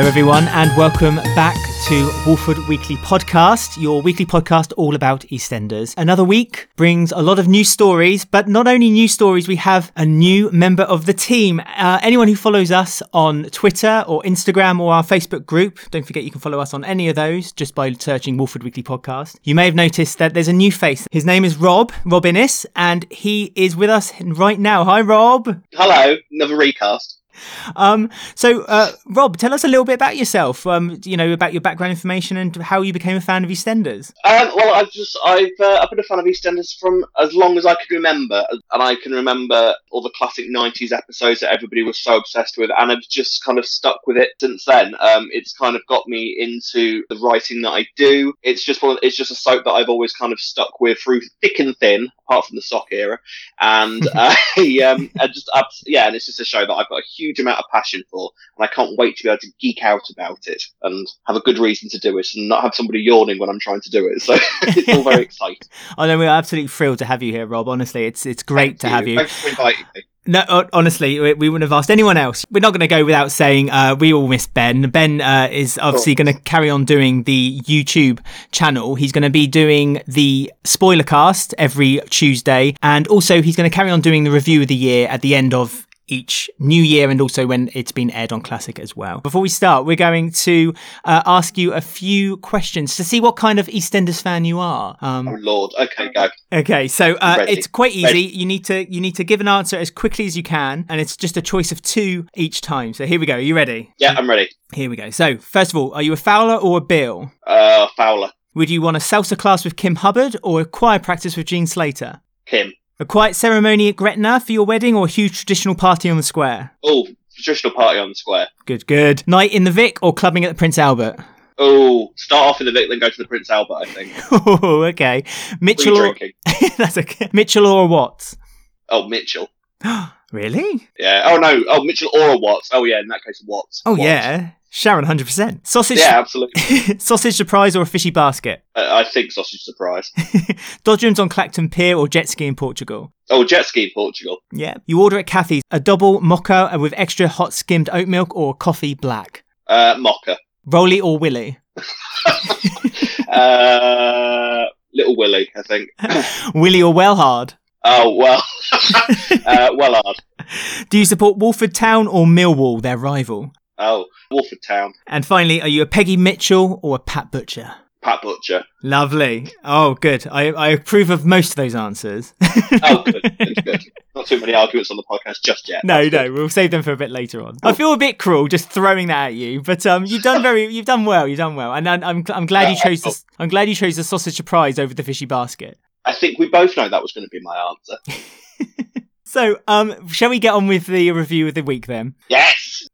Hello, everyone, and welcome back to Walford Weekly Podcast, your weekly podcast all about EastEnders. Another week brings a lot of new stories, but not only new stories, we have a new member of the team. Uh, anyone who follows us on Twitter or Instagram or our Facebook group, don't forget you can follow us on any of those just by searching Walford Weekly Podcast. You may have noticed that there's a new face. His name is Rob, Rob Innes, and he is with us right now. Hi, Rob. Hello, another recast. Um, so, uh, Rob, tell us a little bit about yourself. Um, you know, about your background information and how you became a fan of EastEnders. Um, well, I've just I've uh, I've been a fan of EastEnders from as long as I can remember, and I can remember all the classic '90s episodes that everybody was so obsessed with, and I've just kind of stuck with it since then. Um, it's kind of got me into the writing that I do. It's just one. It's just a soap that I've always kind of stuck with through thick and thin, apart from the sock era, and uh, um, I just yeah, and it's just a show that I've got a huge amount of passion for, and I can't wait to be able to geek out about it and have a good reason to do it, and not have somebody yawning when I'm trying to do it. So it's all very exciting. I know we're absolutely thrilled to have you here, Rob. Honestly, it's it's great Thank to you. have you. Thanks for inviting me. No, honestly, we we wouldn't have asked anyone else. We're not going to go without saying uh, we all miss Ben. Ben uh, is obviously going to carry on doing the YouTube channel. He's going to be doing the spoiler cast every Tuesday, and also he's going to carry on doing the review of the year at the end of each new year and also when it's been aired on classic as well before we start we're going to uh, ask you a few questions to see what kind of eastenders fan you are um, Oh Lord. Okay, go. Okay, so uh, it's quite easy. Ready. You need to you need to give an answer as quickly as you can, and it's just a choice of two each time. So here we go. Are you ready? Yeah, I'm ready. Here we go. So first of all, are you a Fowler or a Beale? Uh, Fowler, Would you want a salsa class with Kim Hubbard or a choir practice with Jean Slater? Kim. A quiet ceremony at Gretna for your wedding or a huge traditional party on the square? Oh, traditional party on the square. Good, good. Night in the Vic or clubbing at the Prince Albert? Oh, start off in the Vic, then go to the Prince Albert. I think. Oh, okay. Mitchell or that's okay. Mitchell or Watts? Oh, Mitchell. really? Yeah. Oh no. Oh, Mitchell or a Watts. Oh yeah. In that case, Watts. Oh Watts. yeah. Sharon, hundred percent. Sausage. Yeah, absolutely. sausage surprise or a fishy basket? Uh, I think sausage surprise. Dodgems on Clacton Pier or jet ski in Portugal? Oh, jet ski in Portugal. Yeah. You order at Kathy's a double mocha with extra hot skimmed oat milk or coffee black? Uh, Mocha. Roly or Willy? Uh, Little Willie, I think. Willy or Wellard? Oh well. uh. Do you support Walford Town or Millwall, their rival? Oh, Walford Town. And finally, are you a Peggy Mitchell or a Pat Butcher? Pat Butcher. Lovely. Oh, good. I, I approve of most of those answers. Oh, good. good, good. Not too many arguments on the podcast just yet. No, That's no, good. we'll save them for a bit later on. I feel a bit cruel just throwing that at you, but um, you've done very, you've done well, you've done well, and I'm, I'm, I'm glad you Yeah, chose the, I'm glad you chose the sausage surprise over the fishy basket. I think we both know that was going to be my answer. So, um, shall we get on with the review of the week then? Yes.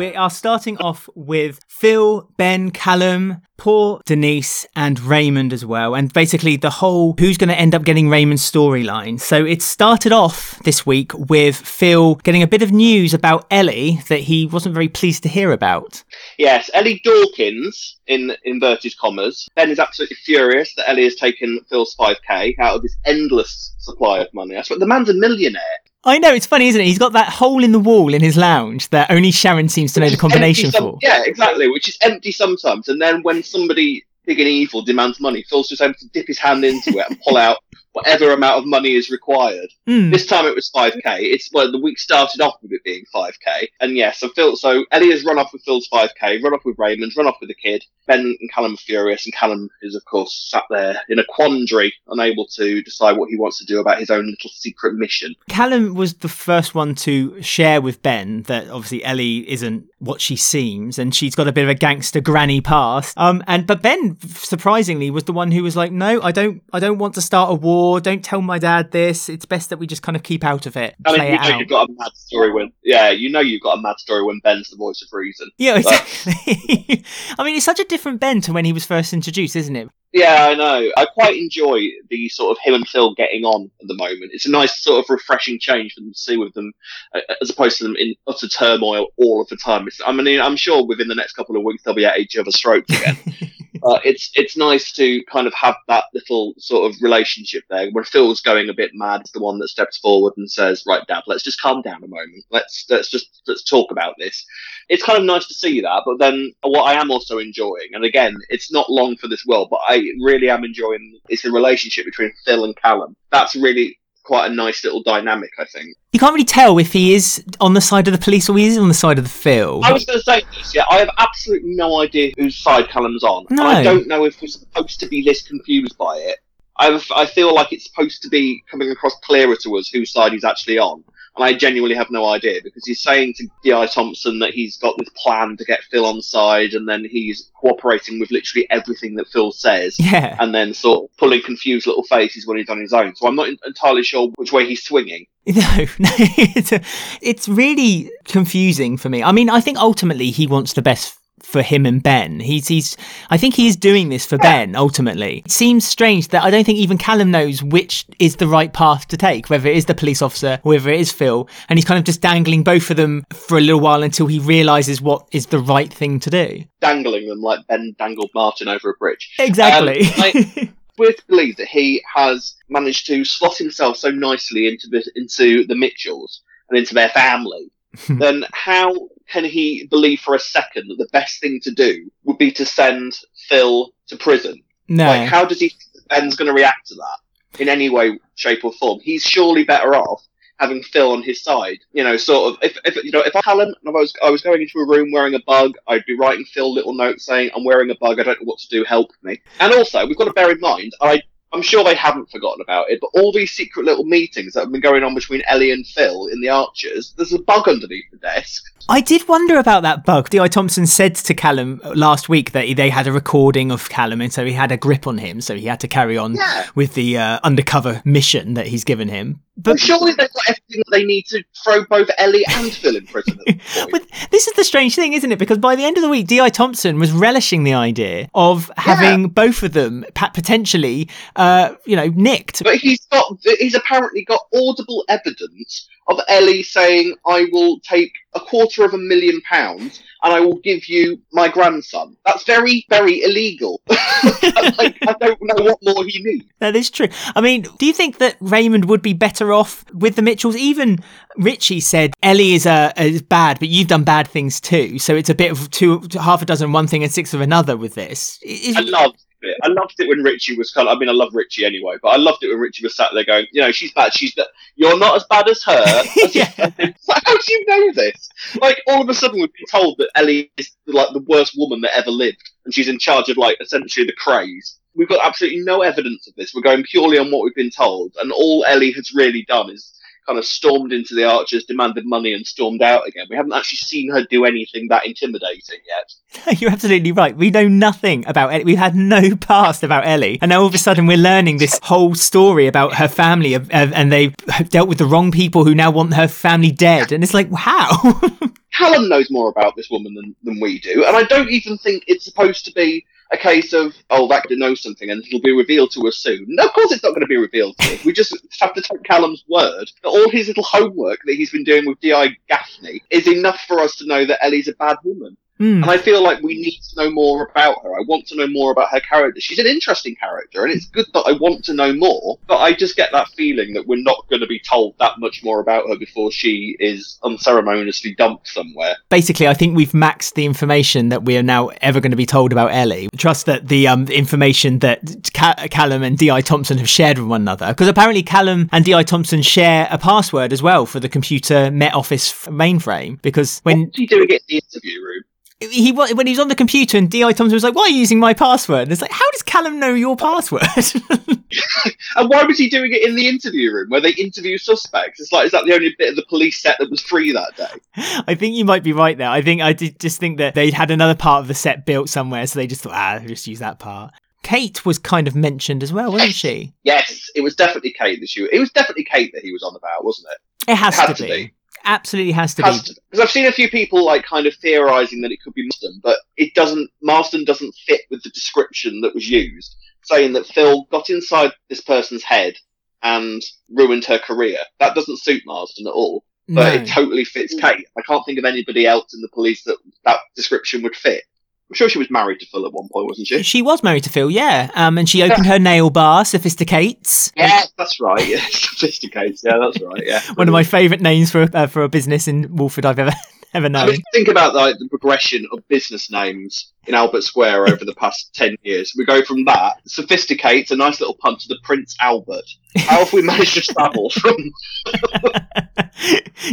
We are starting off with Phil, Ben, Callum, poor Denise, and Raymond as well. And basically, the whole who's going to end up getting Raymond's storyline. So, it started off this week with Phil getting a bit of news about Ellie that he wasn't very pleased to hear about. Yes, Ellie Dawkins, in inverted commas. Ben is absolutely furious that Ellie has taken Phil's 5k out of his endless supply of money. I swear, the man's a millionaire. I know, it's funny, isn't it? He's got that hole in the wall in his lounge that only Sharon seems to know the combination some- for. Yeah, exactly. Which is empty sometimes, and then when somebody big and evil demands money, Phil's just able to dip his hand into it and pull out whatever amount of money is required. Hmm. This time it was 5k. It's well, the week started off with it being 5k, and yeah, so Phil, so Ellie has run off with Phil's 5k, run off with Raymond, run off with the kid. Ben and Callum are furious, and Callum is of course sat there in a quandary, unable to decide what he wants to do about his own little secret mission. Callum was the first one to share with Ben that obviously Ellie isn't what she seems, and she's got a bit of a gangster granny past. Um, and but Ben surprisingly was the one who was like, "No, I don't, I don't want to start a war. Don't tell my dad this. It's best that we just kind of keep out of it, I mean, you know out." you've got a mad story when, yeah, you know you've got a mad story when Ben's the voice of reason. Yeah, exactly. I mean, it's such a different Ben to when he was first introduced, isn't it? Yeah, I know. I quite enjoy the sort of him and Phil getting on at the moment. It's a nice sort of refreshing change for them to see with them, uh, as opposed to them in utter turmoil all of the time. It's, I mean, I'm sure within the next couple of weeks they'll be at each other's throats again. it's it's nice to kind of have that little sort of relationship there where Phil's going a bit mad. The one that steps forward and says, "Right, Dad, let's just calm down a moment. Let's let's just let's talk about this." It's kind of nice to see that, but then what I am also enjoying, and again, it's not long for this world, but I really am enjoying is the relationship between Phil and Callum. That's really quite a nice little dynamic, I think. You can't really tell if he is on the side of the police or he is on the side of the Phil. I was going to say this, yeah. I have absolutely no idea whose side Callum's on. No. I don't know if we're supposed to be this confused by it. I, have, I feel like it's supposed to be coming across clearer to us whose side he's actually on. And I genuinely have no idea because he's saying to D.I. Thompson that he's got this plan to get Phil on side and then he's cooperating with literally everything that Phil says. Yeah. And then sort of pulling confused little faces when he's on his own. So I'm not entirely sure which way he's swinging. No, no, it's, a, it's really confusing for me. I mean, I think ultimately he wants the best for him and Ben. He's he's I think he is doing this for Ben ultimately. It seems strange that I don't think even Callum knows which is the right path to take, whether it is the police officer whether it is Phil, and he's kind of just dangling both of them for a little while until he realizes what is the right thing to do. Dangling them like Ben dangled Martin over a bridge. Exactly. Um, I- to believe that he has managed to slot himself so nicely into the into the Mitchells and into their family. then how can he believe for a second that the best thing to do would be to send Phil to prison? no. Like, how does he think Ben's going to react to that in any way, shape, or form? He's surely better off having Phil on his side. You know, sort of. If, if you know, if I Callum, and I was I was going into a room wearing a bug, I'd be writing Phil little notes saying, "I'm wearing a bug. I don't know what to do. Help me." And also, we've got to bear in mind, I. I'm sure they haven't forgotten about it, but all these secret little meetings that have been going on between Ellie and Phil in the Arches, there's a bug underneath the desk. I did wonder about that bug. D.I. Thompson said to Callum last week that they had a recording of Callum, and so he had a grip on him, so he had to carry on Yeah. with the uh, undercover mission that he's given him. But But surely they've got everything that they need to throw both Ellie and Phil in prison. But this is the strange thing, isn't it? Because by the end of the week, Di Thompson was relishing the idea of having both of them potentially, uh, you know, nicked. But he's got he's apparently got audible evidence of Ellie saying, "I will take a quarter of a million pounds and I will give you my grandson." That's very very illegal. like, I don't know what more he needs. That is true. I mean, do you think that Raymond would be better off with the Mitchells? Even Richie said Ellie is uh, is bad, but you've done bad things too. So it's a bit of two, half a dozen one thing and six of another with this. Is- I loved it. I loved it when Richie was kind of. I mean, I love Richie anyway, but I loved it when Richie was sat there going, "You know, she's bad. She's you're not as bad as her." Yeah. Like, How do you know this? Like, all of a sudden, we've been told that Ellie is like the worst woman that ever lived, and she's in charge of like essentially the Krays. We've got absolutely no evidence of this. We're going purely on what we've been told, and all Ellie has really done is kind of stormed into the Arches, demanded money, and stormed out again. We haven't actually seen her do anything that intimidating yet. You're absolutely right. We know nothing about Ellie. We've had no past about Ellie. And now all of a sudden we're learning this whole story about her family of, of, and they dealt with the wrong people who now want her family dead. And it's like, how? Callum knows more about this woman than, than we do, and I don't even think it's supposed to be a case of, oh, that guy knows something and it'll be revealed to us soon. No, of course it's not going to be revealed to us. We just have to take Callum's word that all his little homework that he's been doing with D.I. Gaffney is enough for us to know that Ellie's a bad woman. Hmm. And I feel like we need to know more about her. I want to know more about her character. She's an interesting character, and it's good that I want to know more. But I just get that feeling that we're not going to be told that much more about her before she is unceremoniously dumped somewhere. Basically, I think we've maxed the information that we are now ever going to be told about Ellie. Trust that the um, information that Ca- Callum and Di Thompson have shared with one another, because apparently Callum and Di Thompson share a password as well for the computer Met Office mainframe. Because when What's he doing it in the interview room? He when he was on the computer and Di Thompson was like, "Why are you using my password?" And it's like, "How does Callum know your password?" And why was he doing it in the interview room where they interview suspects? It's like, is that the only bit of the police set that was free that day? I think you might be right there. I think I did just think that they had another part of the set built somewhere, so they just thought, "Ah, just use that part." Kate was kind of mentioned as well, wasn't she? Yes, it was definitely Kate that she. It was definitely Kate that he was on about, wasn't it? It has Had to, to be. Absolutely has to Has be. Because I've seen a few people like kind of theorising that it could be Marston, but it doesn't. Marston doesn't fit with the description that was used, saying that Phil got inside this person's head and ruined her career. That doesn't suit Marston at all. But No. it totally fits Kate. I can't think of anybody else in the police that that description would fit. I'm sure she was married to Phil at one point, wasn't she? She was married to Phil, yeah. Um, and she opened her nail bar, Sophisticates. Yeah, that's right. Yeah, Sophisticates. Yeah, that's right. Yeah, one of my favourite names for uh, for a business in Walford I've ever ever known. I mean, think about like the progression of business names in Albert Square over the past ten years. We go from that Sophisticates, a nice little pun, to the Prince Albert. How have we managed to travel from?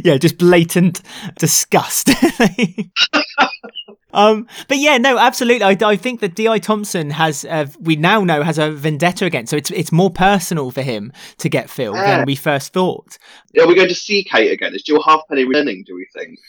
yeah, just blatant disgust. Um, but yeah, no, absolutely. I, I think that Di Thompson has, uh, we now know, has a vendetta against. So it's it's more personal for him to get Phil yeah. than we first thought. Yeah, we're going to see Kate again. Is Jill Halfpenny returning? Do we think?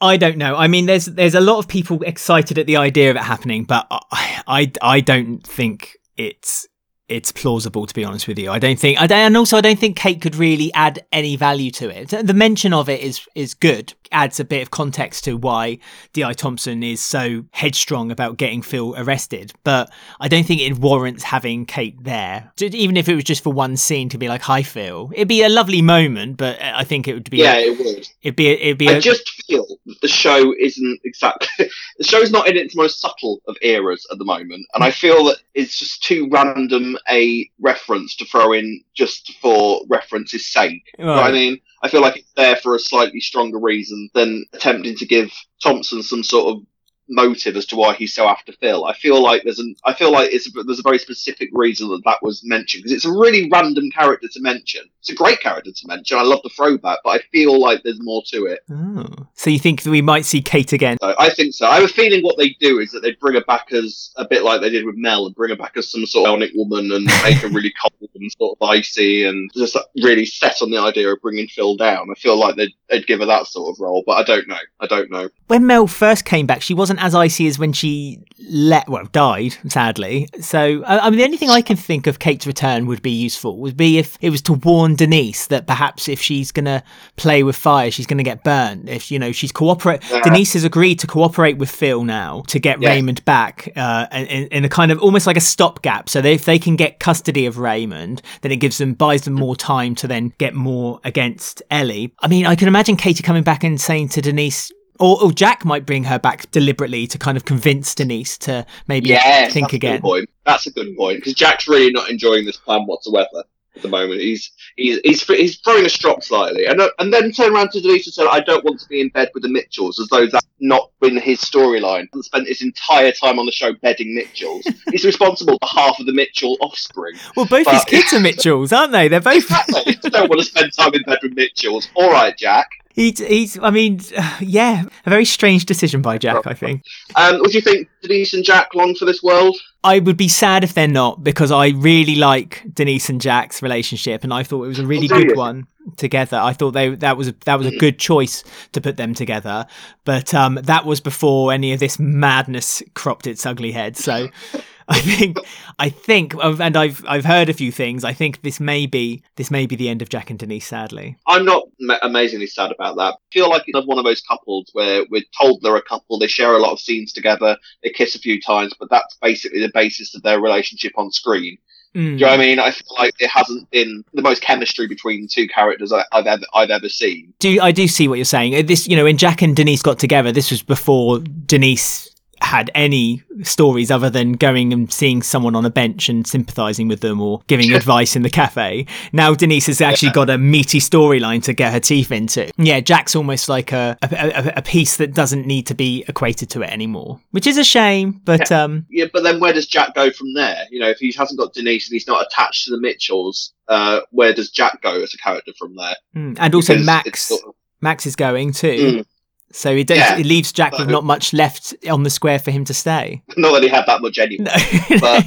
I don't know. I mean, there's there's a lot of people excited at the idea of it happening, but I I, I don't think it's it's plausible to be honest with you. I don't think, I don't, and also I don't think Kate could really add any value to it. The mention of it is is good, adds a bit of context to why Di Thompson is so headstrong about getting Phil arrested. But I don't think it warrants having Kate there, even if it was just for one scene to be like, "Hi, Phil." It'd be a lovely moment, but uh, I think it would be. Yeah, a, it would. It'd be. A, it'd be. I a, just feel the show isn't exactly. the show's not in its most subtle of eras at the moment, and I feel that it's just too random a reference to throw in just for reference's sake. Know I mean? I feel like it's there for a slightly stronger reason than attempting to give Thompson some sort of motive as to why he's so after Phil. I feel like there's an I feel like it's a, there's a very specific reason that that was mentioned because it's a really random character to mention. It's a great character to mention. I love the throwback, but I feel like there's more to it. Oh. So you think we might see Kate again? So I think so. I have a feeling what they do is that they bring her back as a bit like they did with Mel and bring her back as some sort of bionic woman and make her really cold and sort of icy and just really set on the idea of bringing Phil down. I feel like they'd, they'd give her that sort of role, but I don't know. I don't know. When Mel first came back, she wasn't wasn't as icy as when she let well died sadly. So I mean, the only thing I can think of Kate's return would be useful would be if it was to warn Denise that perhaps if she's gonna play with fire, she's gonna get burnt. If you know she's cooperate, yeah. Denise has agreed to cooperate with Phil now to get yeah. Raymond back uh, in, in, a kind of almost like a stopgap. So if they can get custody of Raymond, then it gives them buys them more time to then get more against Ellie. I mean, I can imagine Katie coming back and saying to Denise, or, or, Jack might bring her back deliberately to kind of convince Denise to maybe yes, think again. A good point. That's a good point because Jack's really not enjoying this plan whatsoever at the moment. He's he's he's, he's throwing a strop slightly, and uh, and then turn around to Denise and say, "I don't want to be in bed with the Mitchells," as though that's not been his storyline. He spent his entire time on the show bedding Mitchells. he's responsible for half of the Mitchell offspring. Well, both but, his kids are Mitchells, aren't they? They're both. exactly. don't want to spend time in bed with Mitchells. All right, Jack. He's, he's, I mean, yeah, a very strange decision by Jack, I think. Um, would you think Denise and Jack long for this world? I would be sad if they're not because I really like Denise and Jack's relationship, and I thought it was a really good one together. I thought they that was a, that was a good choice to put them together, but um, that was before any of this madness cropped its ugly head. So. I think, I think, and I've I've heard a few things. I think this may be this may be the end of Jack and Denise. Sadly, I'm not amazingly sad about that. I feel like it's one of those couples where we're told they're a couple. They share a lot of scenes together. They kiss a few times, but that's basically the basis of their relationship on screen. Mm. Do you know what I mean? I feel like it hasn't been the most chemistry between two characters I, have ever I've ever seen. Do I do see what you're saying? This, you know, when Jack and Denise got together, this was before Denise had any stories other than going and seeing someone on a bench and sympathizing with them or giving advice in the cafe. Now Denise has actually yeah. got a meaty storyline to get her teeth into. Yeah, Jack's almost like a, a, a, piece that doesn't need to be equated to it anymore, which is a shame. But yeah. um, yeah, but then where does Jack go from there? You know, if he hasn't got Denise and he's not attached to the Mitchells, uh, where does Jack go as a character from there? Mm. And also because Max. Max is going too. Mm. So it, yeah, it leaves Jack with not much left on the square for him to stay. Not that he had that much anyway. No. but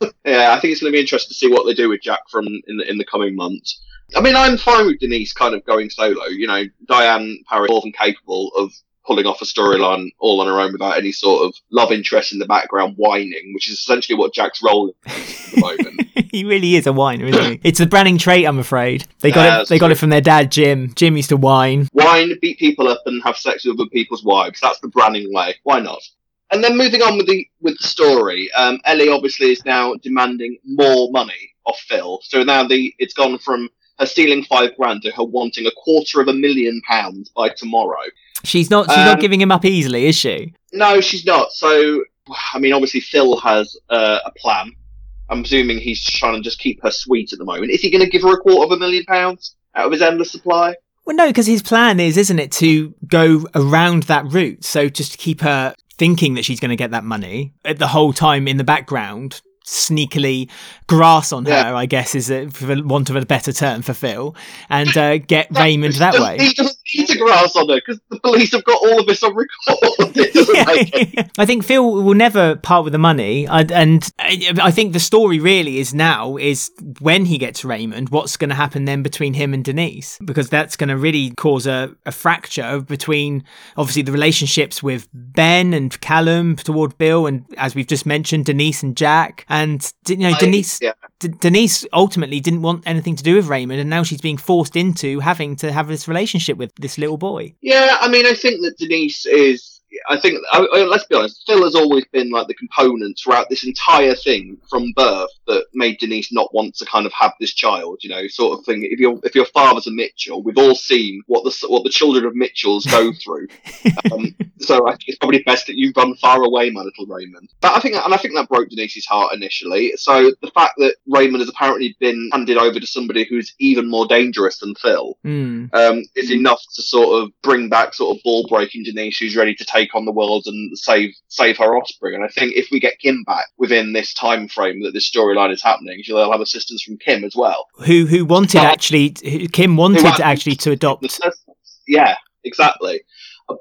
yeah, I think it's going to be interesting to see what they do with Jack from in the in the coming months. I mean, I'm fine with Denise kind of going solo. You know, Diane Parish is more than capable of pulling off a storyline all on her own without any sort of love interest in the background whining, which is essentially what Jack's role is at the moment. he really is a whiner, isn't he? It's the Branning trait, I'm afraid. They got it. They got it from their dad, Jim. Jim used to whine, whine, beat people up, and have sex with other people's wives. That's the Branning way. Why not? And then moving on with the with the story, um, Ellie obviously is now demanding more money off Phil. So now the it's gone from her stealing five grand to her wanting a quarter of a million pounds by tomorrow. She's not. She's um, not giving him up easily, is she? No, she's not. So, I mean, obviously Phil has uh, a plan. I'm assuming he's trying to just keep her sweet at the moment. Is he going to give her a quarter of a million pounds out of his endless supply? Well, no, because his plan is, isn't it, to go around that route? So just to keep her thinking that she's going to get that money at the whole time in the background sneakily grass on yeah. her, I guess, is a, for want of a better term for Phil, and uh, get Raymond that way. He doesn't need to grass on her because the police have got all of this on record. yeah. I think Phil will never part with the money, and I think the story really is now is when he gets Raymond, what's going to happen then between him and Denise, because that's going to really cause a, a fracture between obviously the relationships with Ben and Callum toward Bill, and as we've just mentioned, Denise and Jack. And and you know, Denise yeah. D- Denise ultimately didn't want anything to do with Raymond, and now she's being forced into having to have this relationship with this little boy. Yeah, I mean, I think that Denise is I think I, I, let's be honest, Phil has always been like the component throughout this entire thing from birth that made Denise not want to kind of have this child. You know, sort of thing. If your if your father's a Mitchell, we've all seen what the what the children of Mitchells go through. um, so I think it's probably best that you run far away, my little Raymond. But I think, and I think that broke Denise's heart initially. So the fact that Raymond has apparently been handed over to somebody who's even more dangerous than Phil mm. um, is enough to sort of bring back sort of ball breaking Denise, who's ready to take on the world and save save her offspring. And I think if we get Kim back within this time frame that this storyline is happening, she'll have assistance from Kim as well. Who who wanted but, actually Kim wanted actually to adopt. Yeah, exactly.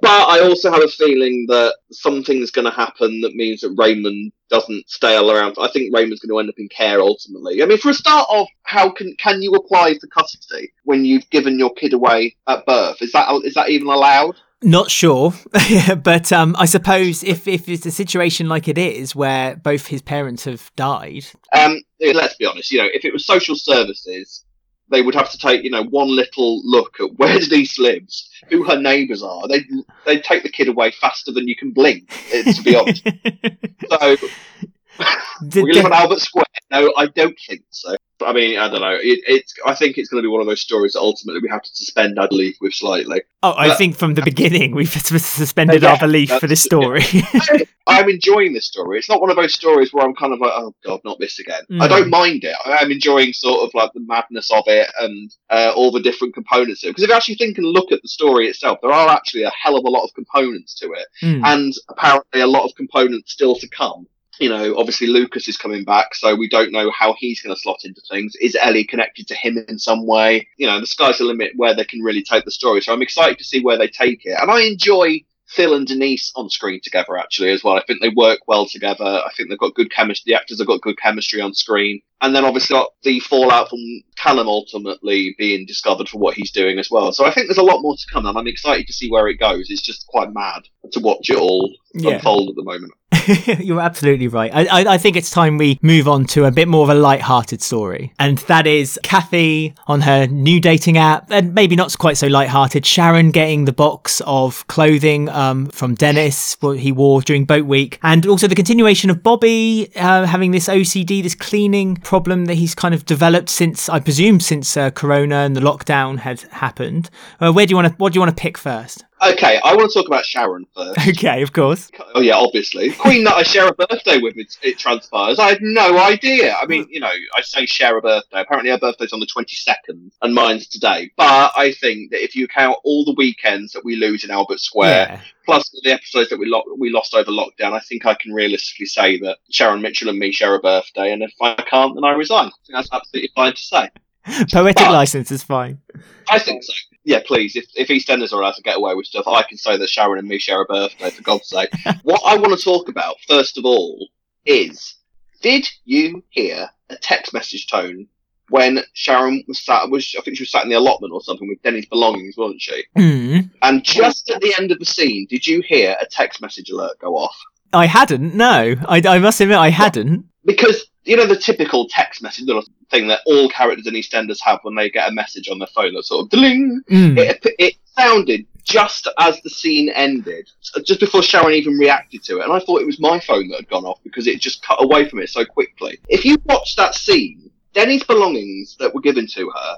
But I also have a feeling that something's going to happen that means that Raymond doesn't stay around. I think Raymond's going to end up in care ultimately. I mean, for a start off, how can can you apply for custody when you've given your kid away at birth? Is that is that even allowed? Not sure, but um, I suppose if, if it's a situation like it is, where both his parents have died. Um, let's be honest. You know, if it was social services, they would have to take you know one little look at where Denise lives, who her neighbours are. They they take the kid away faster than you can blink. Eh, to be honest, so we live on Albert Square. No, I don't think so. I mean, I don't know. It, it's. I think it's going to be one of those stories that ultimately we have to suspend our belief with slightly. Oh, I think from the beginning we've suspended yeah, our belief for this story. Yeah. I'm enjoying this story. It's not one of those stories where I'm kind of like, oh god, not this again. Mm. I don't mind it. I'm enjoying sort of like the madness of it and uh, all the different components of it. Because if you actually think and look at the story itself, there are actually a hell of a lot of components to it, mm. and apparently a lot of components still to come you know, obviously Lucas is coming back, so we don't know how he's going to slot into things. Is Ellie connected to him in some way? You know, the sky's the limit where they can really take the story. So I'm excited to see where they take it. And I enjoy Phil and Denise on screen together actually as well. I think they work well together. I think they've got good chemistry. The actors have got good chemistry on screen. And then obviously got the fallout from Callum ultimately being discovered for what he's doing as well. So I think there's a lot more to come and I'm excited to see where it goes. It's just quite mad to watch it all yeah. unfold at the moment. You're absolutely right. I, I, I, think it's time we move on to a bit more of a light-hearted story, and that is Kathy on her new dating app, and maybe not quite so light-hearted. Sharon getting the box of clothing um, from Dennis, what he wore during Boat Week, and also the continuation of Bobby uh, having this OCD, this cleaning problem that he's kind of developed since, I presume, since uh, Corona and the lockdown had happened. Uh, where do you want to? What do you want to pick first? Okay, I want to talk about Sharon first. Okay, of course. Oh yeah, obviously. Queen that I share a birthday with, it, it transpires. I had no idea. I mean, you know, I say share a birthday. Apparently, her birthday's on the twenty second, and mine's today. But I think that if you count all the weekends that we lose in Albert Square, yeah. plus the episodes that we lo- we lost over lockdown, I think I can realistically say that Sharon Mitchell and me share a birthday. And if I can't, then I resign. I think that's absolutely fine to say. Poetic but, license is fine. I think so yeah, please, if, if EastEnders are allowed to get away with stuff, I can say that Sharon and me share a birthday, for God's sake. what I want to talk about, first of all, is did you hear a text message tone when Sharon was sat, was, I think she was sat in the allotment or something with Denny's belongings, wasn't she? Mm. And just at the end of the scene, did you hear a text message alert go off? I hadn't, no. I, I must admit, I hadn't. Because you know the typical text message little thing that all characters in EastEnders have when they get a message on their phone that sort of ding. Mm. It, it sounded just as the scene ended, just before Sharon even reacted to it, and I thought it was my phone that had gone off because it just cut away from it so quickly. If you watch that scene, Denny's belongings that were given to her,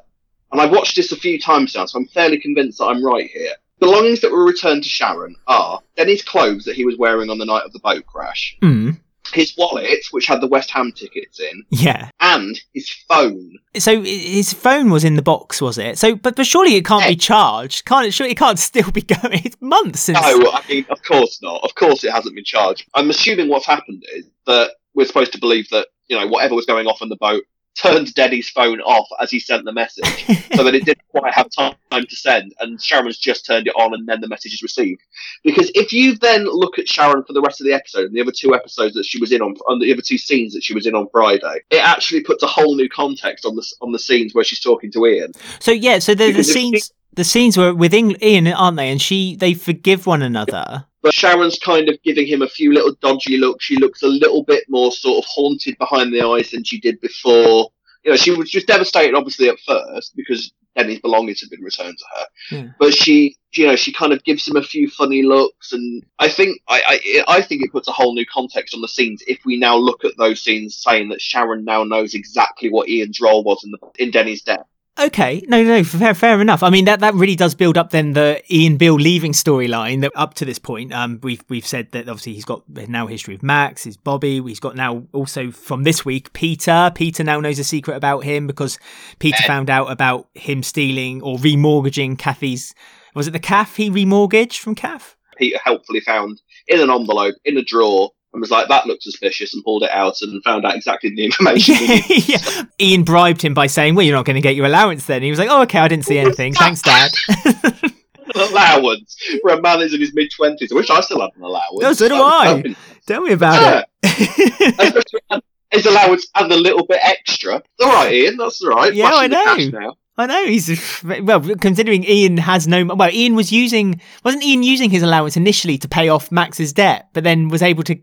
and I've watched this a few times now, so I'm fairly convinced that I'm right here belongings that were returned to Sharon are Denny's clothes that he was wearing on the night of the boat crash, Mm. his wallet, which had the West Ham tickets in, Yeah. and his phone. So his phone was in the box, was it? So, but but surely it can't be charged. Can't it? Surely it can't still be going. It's months since. No, I mean, of course not. Of course, it hasn't been charged. I'm assuming what's happened is that we're supposed to believe that you know whatever was going off on the boat turned Denny's phone off as he sent the message, so that it didn't quite have time to send, and Sharon's just turned it on, and then the message is received. Because if you then look at Sharon for the rest of the episode, and the other two episodes that she was in on, on the other two scenes that she was in on Friday, it actually puts a whole new context on the on the scenes where she's talking to Ian. So yeah, so the, the scenes the scenes were with Ian, aren't they? And she they forgive one another. But Sharon's kind of giving him a few little dodgy looks. She looks a little bit more sort of haunted behind the eyes than she did before. You know, she was just devastated, obviously, at first because Denny's belongings had been returned to her. Yeah. But she, you know, she kind of gives him a few funny looks, and I think, I, I, I think it puts a whole new context on the scenes if we now look at those scenes, saying that Sharon now knows exactly what Ian's role was in the in Denny's death. Okay, no, no, fair, fair enough. I mean, that, that really does build up then the Ian Beale leaving storyline. That up to this point, um, we've we've said that obviously he's got now history of Max, his Bobby. He's got now also from this week Peter. Peter now knows a secret about him because Peter found out about him stealing or remortgaging Kathy's. Was it the calf he remortgaged from calf? Peter helpfully found in an envelope in a drawer and was like, "That looked suspicious," and pulled it out and found out exactly the information. yeah. Ian bribed him by saying, "Well, you're not going to get your allowance then." And he was like, "Oh, okay, I didn't see anything. Thanks, Dad." Allowance for a man who's in his mid twenties. I wish I still had an allowance. No, so do I. Tell me about it. His allowance and a little bit extra. It's all right, Ian. That's all right. Yeah, Flashing I know. I know he's well. Considering Ian has no, well, Ian was using wasn't Ian using his allowance initially to pay off Max's debt, but then was able to.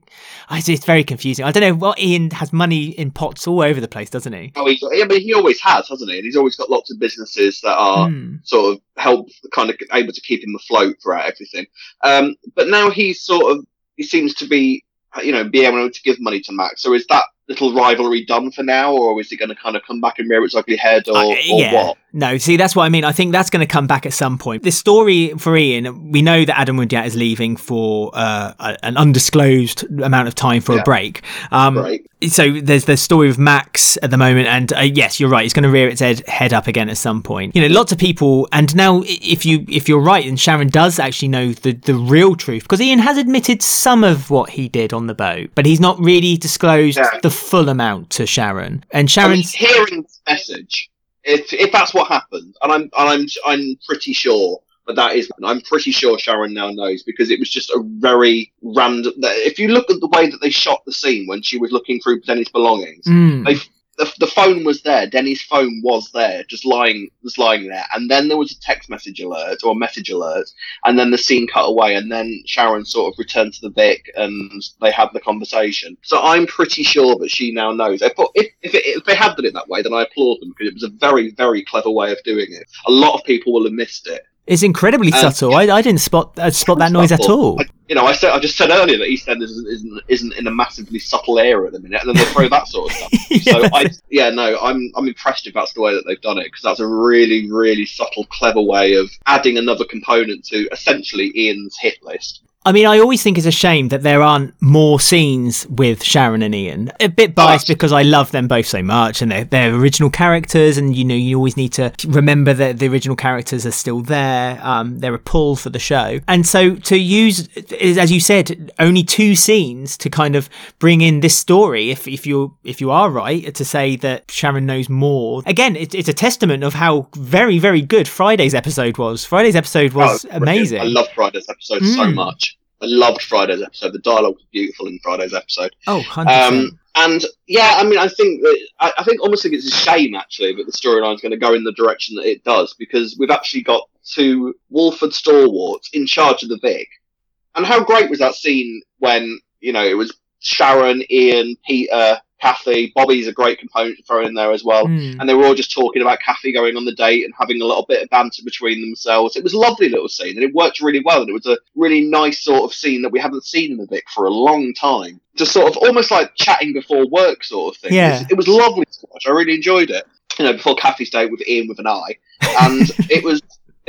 I see, it's very confusing. I don't know. Well, Ian has money in pots all over the place, doesn't he? Oh, he's, I mean, he always has, hasn't he? And he's always got lots of businesses that are Hmm. sort of help, kind of able to keep him afloat throughout everything. Um, but now he's sort of, he seems to be, you know, be able to give money to Max. So is that little rivalry done for now, or is it going to kind of come back and rear its ugly head, or, Uh, or what? No, see, that's what I mean. I think that's going to come back at some point. The story for Ian, we know that Adam Woodyatt is leaving for uh, a- an undisclosed amount of time for a break. Um, Right. So there's the story of Max at the moment, and uh, yes, you're right. It's going to rear its head, head up again at some point. You know, lots of people, and now if you if you're right, and Sharon does actually know the the real truth, because Ian has admitted some of what he did on the boat, but he's not really disclosed Yeah. the full amount to Sharon. And I mean, Sharon's hearing this message, if if that's what happened, and I'm and I'm I'm pretty sure that that is, I'm pretty sure Sharon now knows because it was just a very random. If you look at the way that they shot the scene when she was looking through Denny's belongings, Mm. they. The, the phone was there. Denny's phone was there, just lying, was lying there. And then there was a text message alert or message alert, and then the scene cut away, and then Sharon sort of returned to the Vic, and they had the conversation. So I'm pretty sure that she now knows. If if, if, it, if they had done it that way, then I applaud them because it was a very very clever way of doing it. A lot of people will have missed it. It's incredibly subtle. I, I didn't spot uh, spot that noise at all. I, you know, I said I just said earlier that EastEnders isn't, isn't isn't in a massively subtle era at the minute, and then they throw that sort of stuff. So I, yeah, no, I'm I'm impressed if that's the way that they've done it because that's a really really subtle, clever way of adding another component to essentially Ian's hit list. I mean, I always think it's a shame that there aren't more scenes with Sharon and Ian. A bit biased absolutely. because I love them both so much and they're, they're original characters, and you know, you always need to remember that the original characters are still there. Um, they're a pull for the show. And so to use, as you said, only two scenes to kind of bring in this story, if, if you're, if you are right, to say that Sharon knows more, again, it, it's a testament of how very, very good Friday's episode was. Friday's episode was Oh, amazing. I loved Friday's episode so Mm. much. I loved Friday's episode. The dialogue was beautiful in Friday's episode. oh, 100%. Um, and yeah, I mean, I think that I, I think almost think it's a shame actually that the storyline is going to go in the direction that it does because we've actually got two Walford stalwarts in charge of the Vic. And how great was that scene when you know it was Sharon, Ian, Peter, Kathy, Bobby's a great component to throw in there as well. Mm. And they were all just talking about Kathy going on the date and having a little bit of banter between themselves. It was a lovely little scene and it worked really well. And it was a really nice sort of scene that we haven't seen in the Vic for a long time. Just sort of almost like chatting before work sort of thing. Yeah. It, was, it was lovely to watch. I really enjoyed it. You know, before Kathy's date with Ian with an eye. And it was.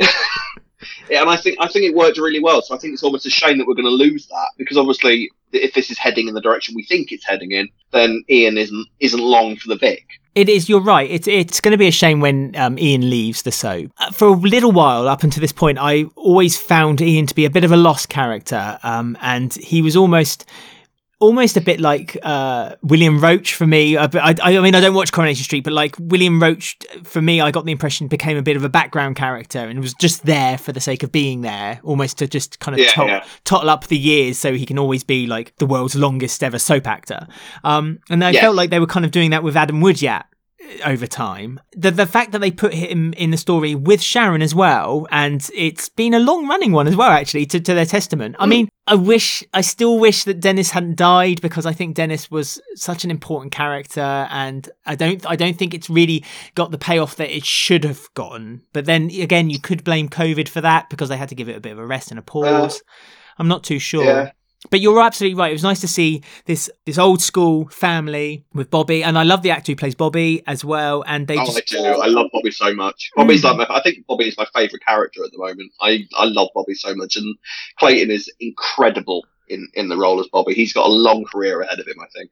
and I think I think it worked really well. So I think it's almost a shame that we're going to lose that because obviously, if this is heading in the direction we think it's heading in, then Ian isn't isn't long for the Vic. It is. You're right. It's it's going to be a shame when um, Ian leaves the soap. Uh, for a little while up until this point, I always found Ian to be a bit of a lost character, um, and he was almost almost a bit like uh, William Roache for me. I, I, I, mean, I don't watch Coronation Street, but like William Roache for me, I got the impression became a bit of a background character and was just there for the sake of being there, almost to just kind of Yeah, tot- yeah. tottle up the years so he can always be like the world's longest ever soap actor. Um, and I Yes. felt like they were kind of doing that with Adam Woodyatt over time. The the fact that they put him in the story with Sharon as well, and it's been a long running one as well, actually, to, to their testament. I mm. mean, I wish I still wish that Dennis hadn't died because I think Dennis was such an important character and I don't I don't think it's really got the payoff that it should have gotten. But then again you could blame COVID for that because they had to give it a bit of a rest and a pause. I'm not too sure. Yeah. But you're absolutely right. It was nice to see this this old school family with Bobby, and I love the actor who plays Bobby as well. And they oh, just I do. I love Bobby so much. Bobby's Mm. like my, I think Bobby is my favourite character at the moment. I, I love Bobby so much, and Clayton is incredible in, in the role as Bobby. He's got a long career ahead of him, I think.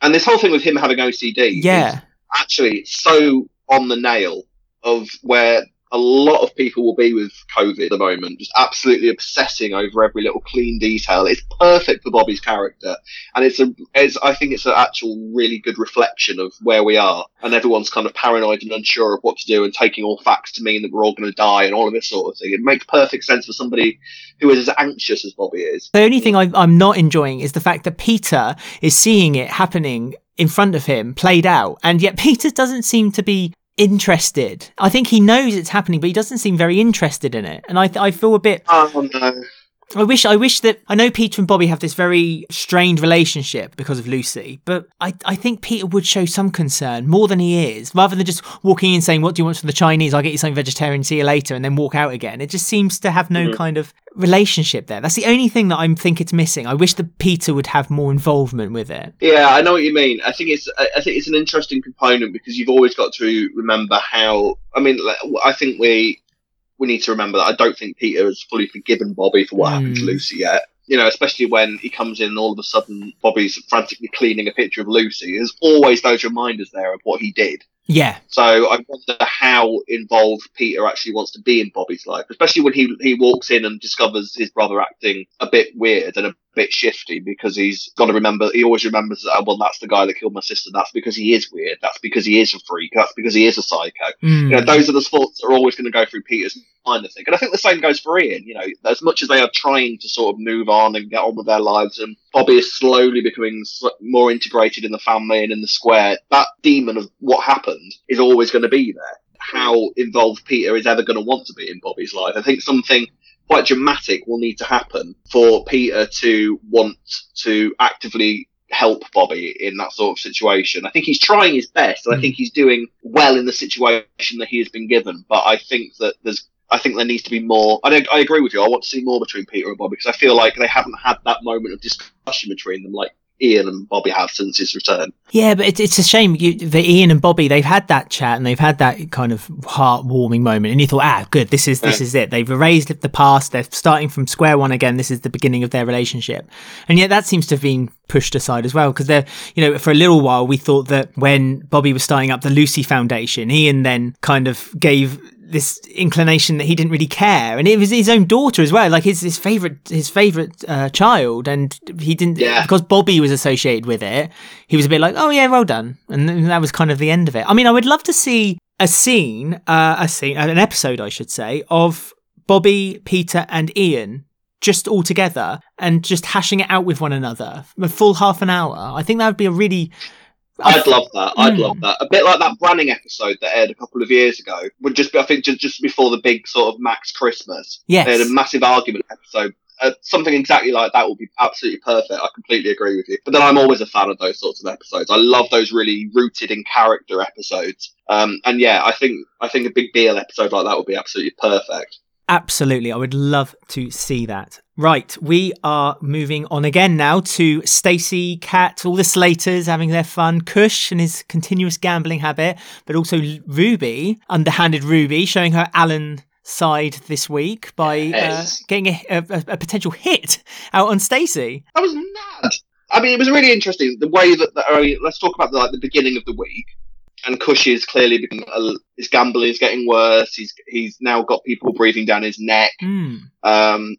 And this whole thing with him having OCD, yeah, is actually so on the nail of where a lot of people will be with COVID at the moment, just absolutely obsessing over every little clean detail. It's perfect for Bobby's character, and it's a, it's, I think it's an actual really good reflection of where we are, and everyone's kind of paranoid and unsure of what to do, and taking all facts to mean that we're all going to die, and all of this sort of thing. It makes perfect sense for somebody who is as anxious as Bobby is. The only thing I, I'm not enjoying is the fact that Peter is seeing it happening in front of him, played out, and yet Peter doesn't seem to be interested. I think he knows it's happening, but he doesn't seem very interested in it. And I, I feel a bit. Oh no. I wish. I wish that. I know Peter and Bobby have this very strained relationship because of Lucy, but I, I think Peter would show some concern more than he is, rather than just walking in saying, "What do you want from the Chinese? I'll get you something vegetarian. See you later," and then walk out again. It just seems to have no Mhm. kind of relationship there. That's the only thing that I think it's missing. I wish that Peter would have more involvement with it. Yeah, I know what you mean. I think it's I think it's an interesting component because you've always got to remember how. I mean, I think we we need to remember that I don't think Peter has fully forgiven Bobby for what happened to Mm. Lucy yet. You know, especially when he comes in and all of a sudden Bobby's frantically cleaning a picture of Lucy. There's always those reminders there of what he did. Yeah, So I wonder how involved Peter actually wants to be in Bobby's life, especially when he he walks in and discovers his brother acting a bit weird and a bit shifty because he's got to remember. He always remembers that. oh, Well, that's the guy that killed my sister. That's because he is weird. That's because he is a freak. That's because he is a psycho. Mm. You know, those are the thoughts that are always going to go through Peter's mind, I think. And I think the same goes for Ian. You know, as much as they are trying to sort of move on and get on with their lives, and Bobby is slowly becoming more integrated in the family and in the square, that demon of what happened is always going to be there. How involved Peter is ever going to want to be in Bobby's life. I think something quite dramatic will need to happen for Peter to want to actively help Bobby in that sort of situation. I think he's trying his best, and I Mm. think he's doing well in the situation that he has been given. But I think that there's, I think there needs to be more. I, I agree with you. I want to see more between Peter and Bobby because I feel like they haven't had that moment of discussion between them like Ian and Bobby have since his return. Yeah, but it's, it's a shame you, that Ian and Bobby they've had that chat and they've had that kind of heartwarming moment, and you thought, ah, good, this is this Yeah. is it. They've erased the past. They're starting from square one again. This is the beginning of their relationship, and yet that seems to have been pushed aside as well because they're you know for a little while we thought that when Bobby was starting up the Lucy Foundation, Ian then kind of gave this inclination that he didn't really care. And it was his own daughter as well like his his favorite his favorite uh, child. And he didn't Yeah. because Bobby was associated with it he was a bit like oh yeah well done. And then that was kind of the end of it. I mean i would love to see a scene uh, a scene an episode i should say of Bobby Peter and Ian just all together and just hashing it out with one another a full half an hour. I think that would be a really I'd love that. I'd Mm. love that. A bit like that Branning episode that aired a couple of years ago. Would just be, I think, just, just before the big sort of Max Christmas. yes They had a massive argument episode. Uh, something exactly like that would be absolutely perfect. I completely agree with you. But then I'm always a fan of those sorts of episodes. I love those really rooted in character episodes. Um, and yeah, I think I think a big deal episode like that would be absolutely perfect. Absolutely. I would love to see that. Right. We are moving on again now to Stacey, Kat, all the Slaters having their fun, Kush and his continuous gambling habit, but also Ruby, underhanded Ruby, showing her Allen side this week by uh, getting a, a, a potential hit out on Stacey. I was mad. I mean, it was really interesting the way that. that I mean, let's talk about the, like the beginning of the week. And Kush is clearly becoming, uh, his gambling is getting worse. He's he's now got people breathing down his neck. Hmm. Um,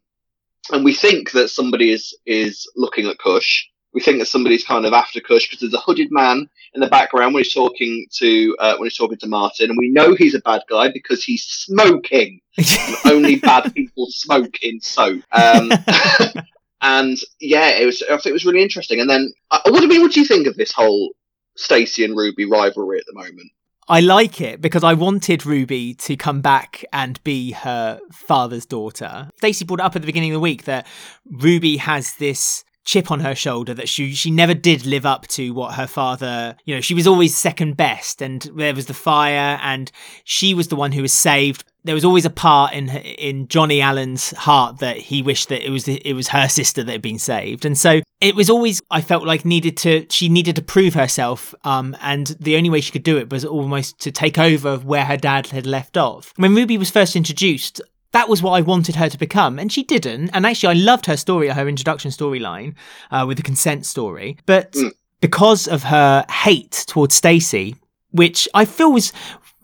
and we think that somebody is is looking at Kush. We think that somebody's kind of after Kush because there's a hooded man in the background when he's talking to uh, when he's talking to Martin, and we know he's a bad guy because he's smoking. Only bad people smoke in soap. Um, and yeah, it was. I think it was really interesting. And then, what do you mean? What do you think of this whole Stacey and Ruby rivalry at the moment? I like it because I wanted Ruby to come back and be her father's daughter. Stacey brought it up at the beginning of the week that Ruby has this chip on her shoulder that she she never did live up to what her father you know she was always second best and there was the fire and she was the one who was saved there was always a part in in Johnny Allen's heart that he wished that it was it was her sister that had been saved and so it was always I felt like needed to she needed to prove herself um and the only way she could do it was almost to take over where her dad had left off when Ruby was first introduced that was what I wanted her to become, and she didn't. And actually, I loved her story, her introduction storyline uh, with the consent story. But Mm. because of her hate towards Stacey, which I feel was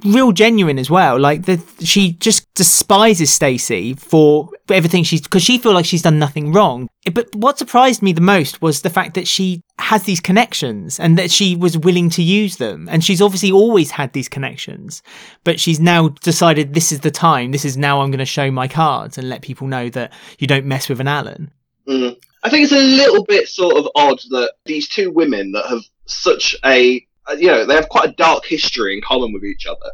real genuine as well, like the, she just despises Stacey for everything she's because she feel like she's done nothing wrong. But what surprised me the most was the fact that she has these connections and that she was willing to use them. And she's obviously always had these connections, but she's now decided this is the time. This is now I'm going to show my cards and let people know that you don't mess with an Allen. Mm. I think it's a little bit sort of odd that these two women that have such a, you know, they have quite a dark history in common with each other.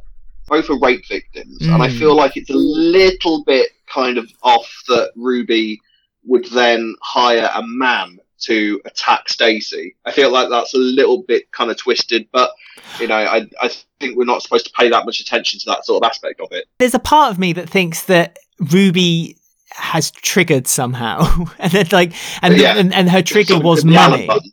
Both are rape victims, and I Mm. feel like it's a little bit kind of off that Ruby would then hire a man to attack Stacey. I feel like that's a little bit kind of twisted, but you know, I I think we're not supposed to pay that much attention to that sort of aspect of it. There's a part of me that thinks that Ruby has triggered somehow, and that like, and, Yeah. and and her trigger was to the Allen money.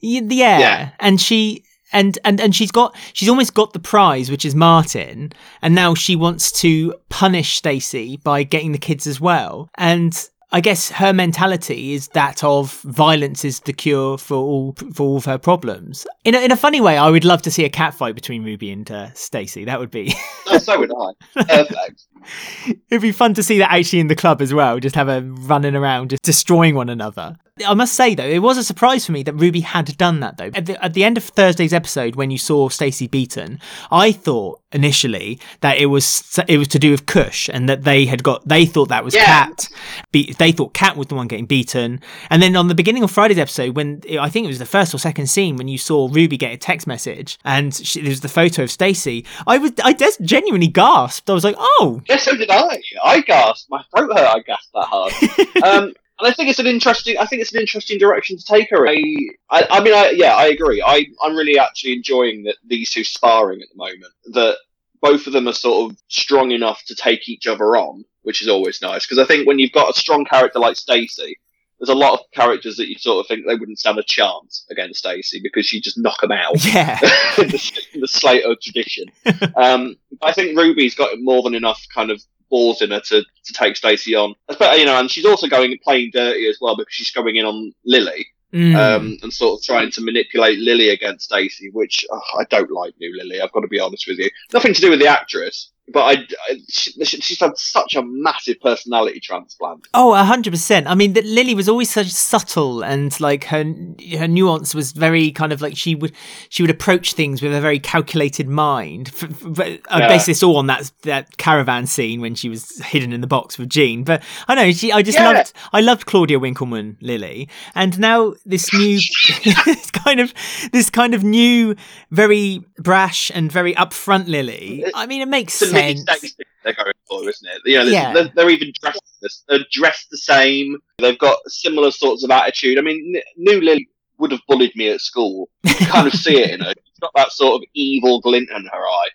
Yeah. Yeah. and she and and and she's got she's almost got the prize, which is Martin, and now she wants to punish Stacey by getting the kids as well. And I guess her mentality is that of violence is the cure for all for all of her problems. In a, in a funny way, I would love to see a cat fight between Ruby and uh, Stacy. That would be so would I. Perfect. It'd be fun to see that actually in the club as well, just have a running around, just destroying one another. I must say though, it was a surprise for me that Ruby had done that though. At the, at the end of Thursday's episode, when you saw Stacey beaten, I thought initially that it was it was to do with Kush and that they had got they thought that was Yeah. Kat. Be, they thought Kat was the one getting beaten, and then on the beginning of Friday's episode, when I think it was the first or second scene when you saw Ruby get a text message and she, there was the photo of Stacey, I was I just genuinely gasped. I was like, oh. Yes, so did I. I gasped. My throat hurt. I gasped that hard. um, and I think it's an interesting. I think it's an interesting direction to take her. in. I, I, I mean, I, yeah, I agree. I, I'm really actually enjoying that these two sparring at the moment. That both of them are sort of strong enough to take each other on, which is always nice. Because I think when you've got a strong character like Stacey, there's a lot of characters that you sort of think they wouldn't stand a chance against Stacey because she just knock them out. Yeah. in, the, in the Slater tradition. Um, I think Ruby's got more than enough kind of balls in her to, to take Stacey on. But, you know, and she's also going and playing dirty as well because she's going in on Lily Mm. um, and sort of trying to manipulate Lily against Stacey, which oh, I don't like new Lily. I've got to be honest with you. Nothing to do with the actress, but I, I she, she's had such a massive personality transplant. Oh, a hundred percent. I mean, that Lily was always such subtle, and like her her nuance was very kind of like she would she would approach things with a very calculated mind. F- f- uh, I Yeah. base this all on that that caravan scene when she was hidden in the box with Jean. But I know she. I just Yeah. loved. I loved Claudia Winkleman, Lily, and now this new this kind of this kind of new, very brash and very upfront Lily. I mean, it makes Lily sense. They're going for, isn't it? You know, Yeah. they're, they're even dressed. They're dressed the same. They've got similar sorts of attitude. I mean, New Lily would have bullied me at school. You kind of see it in her. She's got that sort of evil glint in her eye.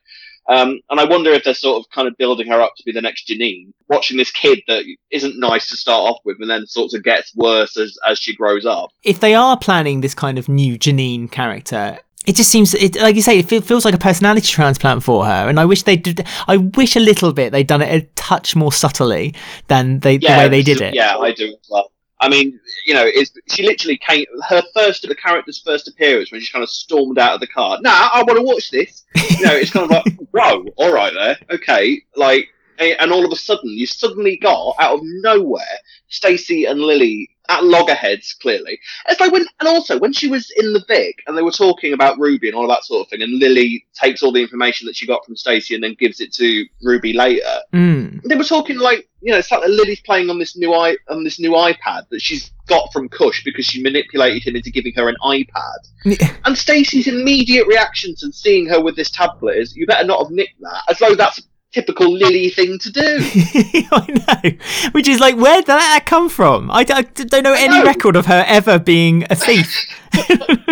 Um, and I wonder if they're sort of kind of building her up to be the next Janine, watching this kid that isn't nice to start off with and then sort of gets worse as, as she grows up. if they are planning this kind of new Janine character, it just seems it, like you say it feels like a personality transplant for her and i wish they did i wish a little bit they'd done it a touch more subtly than they yeah, the way they did it yeah i do as well I mean, you know, it's, she literally came. Her first, the character's first appearance when she kind of stormed out of the car. Now I want to watch this. You know, it's kind of like, whoa, all right there, okay, like, and all of a sudden, you suddenly got out of nowhere Stacey and Lily at loggerheads, clearly. It's like when, and also when she was in the Vic and they were talking about Ruby and all of that sort of thing, and Lily takes all the information that she got from Stacey and then gives it to Ruby later. Mm. They were talking like, you know, it's like Lily's playing on this new i on this new iPad that she's got from Kush because she manipulated him into giving her an iPad. and Stacey's immediate reaction to seeing her with this tablet is, "You better not have nicked that," as though that's typical Lily thing to do. I know. Which is like, where did that come from? I, I don't know any know. record of her ever being a thief.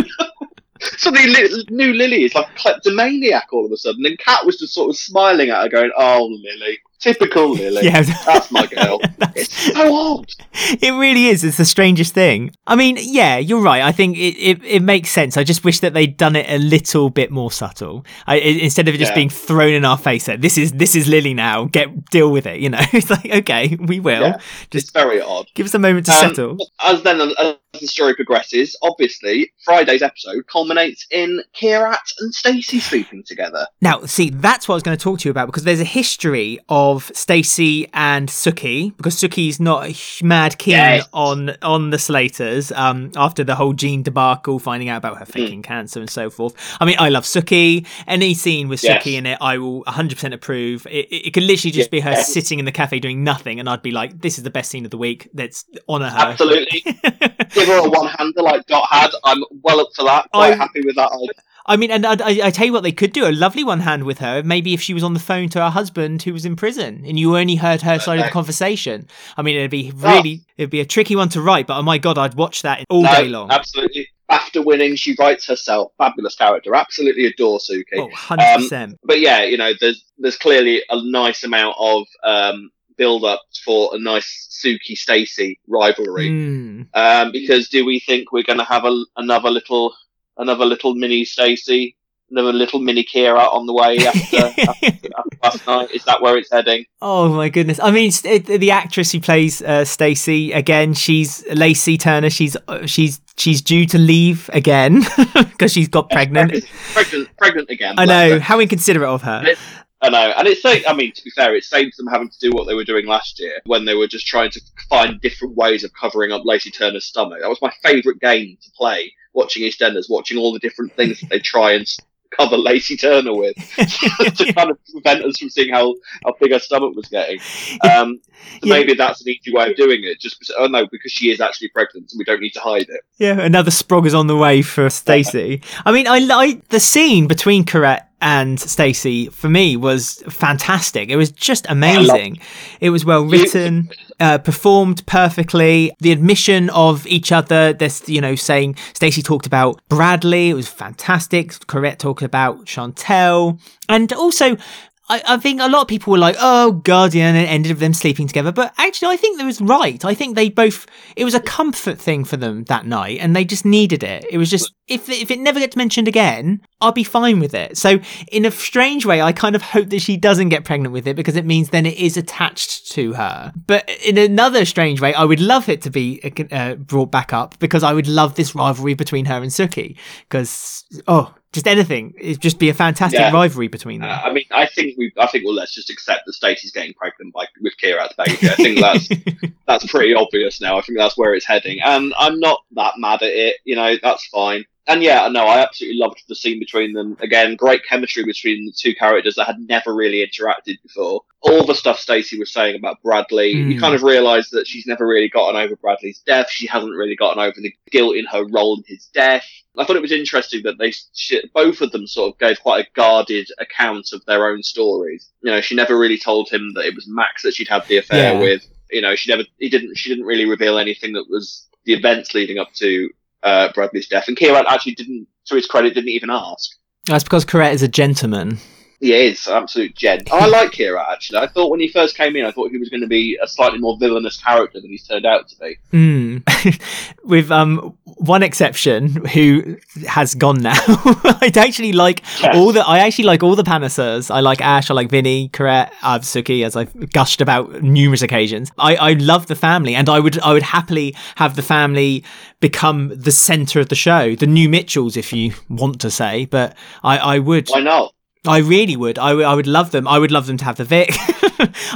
Suddenly, new Lily is like kleptomaniac all of a sudden, and Kat was just sort of smiling at her, going, "Oh, Lily." Typical Lily. Yeah. That's my girl. That's... It's so odd. It really is. It's the strangest thing. I mean, yeah, you're right. I think it, it, it makes sense. I just wish that they'd done it a little bit more subtle. I, instead of just yeah. being thrown in our face that this is this is Lily now. Get deal with it. You know, it's like okay, we will. Yeah. Just it's very odd. Give us a moment to um, settle. As then as the story progresses, obviously Friday's episode culminates in Kheerat and Stacey sleeping together. Now, see, that's what I was going to talk to you about because there's a history of of Stacey and Suki because Suki's not mad keen yes. on on the Slaters um, after the whole Jean debacle, finding out about her faking mm. cancer and so forth. I mean, I love Suki. Any scene with yes. Suki in it, I will 100% approve. It, it, it could literally just yes. be her sitting in the cafe doing nothing, and I'd be like, "This is the best scene of the week. Let's honor her." Absolutely. Give her a one hander like Dot had. I'm well up for that. Quite I, happy with that. I mean, and I, I, tell you what, they could do a lovely one hand with her. Maybe if she was on the phone to her husband who was in prison, and you only heard her side of the conversation. I mean, it'd be really, oh. it'd be a tricky one to write. But oh my god, I'd watch that all no, day long. Absolutely. After winning, she writes herself. Fabulous character. Absolutely adore Suki. Oh, 100%. Um, but yeah, you know, there's there's clearly a nice amount of um, build up for a nice Suki Stacey rivalry. Mm. Um, because do we think we're going to have a, another little another little mini Stacey, another little mini Kira on the way after, after, after, last night. Is that where it's heading? Oh my goodness! I mean, it, the actress who plays uh, Stacey again, she's Lacey Turner. She's uh, she's she's due to leave again because she's got pregnant. pregnant, pregnant again. I know how inconsiderate of her. I know, and it's I mean, to be fair, it saves them having to do what they were doing last year when they were just trying to find different ways of covering up Lacey Turner's stomach. That was my favourite game to play watching EastEnders, watching all the different things that they try and cover Lacey Turner with to kind of prevent us from seeing how, how big her stomach was getting. Um, so yeah. maybe that's an easy way of doing it. Just oh no, because she is actually pregnant, and we don't need to hide it. Yeah, another sprog is on the way for Stacey. I mean, I like the scene between Kheerat and Stacey for me was fantastic. It was just amazing. It was well written, uh, performed perfectly. The admission of each other. This, you know, saying Stacey talked about Bradley. It was fantastic. Kheerat talked about Chantelle, and also I, I, think a lot of people were like, "Oh, Guardian," and ended with them sleeping together. But actually, I think they was right. I think they both. It was a comfort thing for them that night, and they just needed it. It was just if if it never gets mentioned again, I'll be fine with it. So, in a strange way, I kind of hope that she doesn't get pregnant with it because it means then it is attached to her. But in another strange way, I would love it to be uh, brought back up because I would love this rivalry between her and Suki. Because oh, just anything. It'd just be a fantastic yeah. rivalry between them. Uh, I mean, I think we, I think well, let's just accept that Stacey's getting pregnant by with Kheerat's baby. I think that's that's pretty obvious now. I think that's where it's heading, and I'm not that mad at it. You know, that's fine and yeah, no, I absolutely loved the scene between them. Again, great chemistry between the two characters that had never really interacted before. All the stuff Stacey was saying about Bradley, mm. you kind of realise that she's never really gotten over Bradley's death. She hasn't really gotten over the guilt in her role in his death. I thought it was interesting that they, both of them, sort of gave quite a guarded account of their own stories. You know, she never really told him that it was Max that she'd had the affair yeah. with. You know, she never, he didn't, she didn't really reveal anything that was the events leading up to uh, Bradley's death, and Kheerat actually didn't, to his credit, didn't even ask. That's because Kheerat is a gentleman. He is an absolute gent. I like Kira actually. I thought when he first came in, I thought he was going to be a slightly more villainous character than he's turned out to be. Mm. With um one exception who has gone now. I actually like all the I actually like all the Panesars. I like Ash, I like Vinny, Kheerat, uh, Suki, as I've gushed about numerous occasions. I, I love the family and I would I would happily have the family become the centre of the show. The new Mitchells, if you want to say, but I, I would Why not? I really would. I, would- I would love them. I would love them to have the Vic.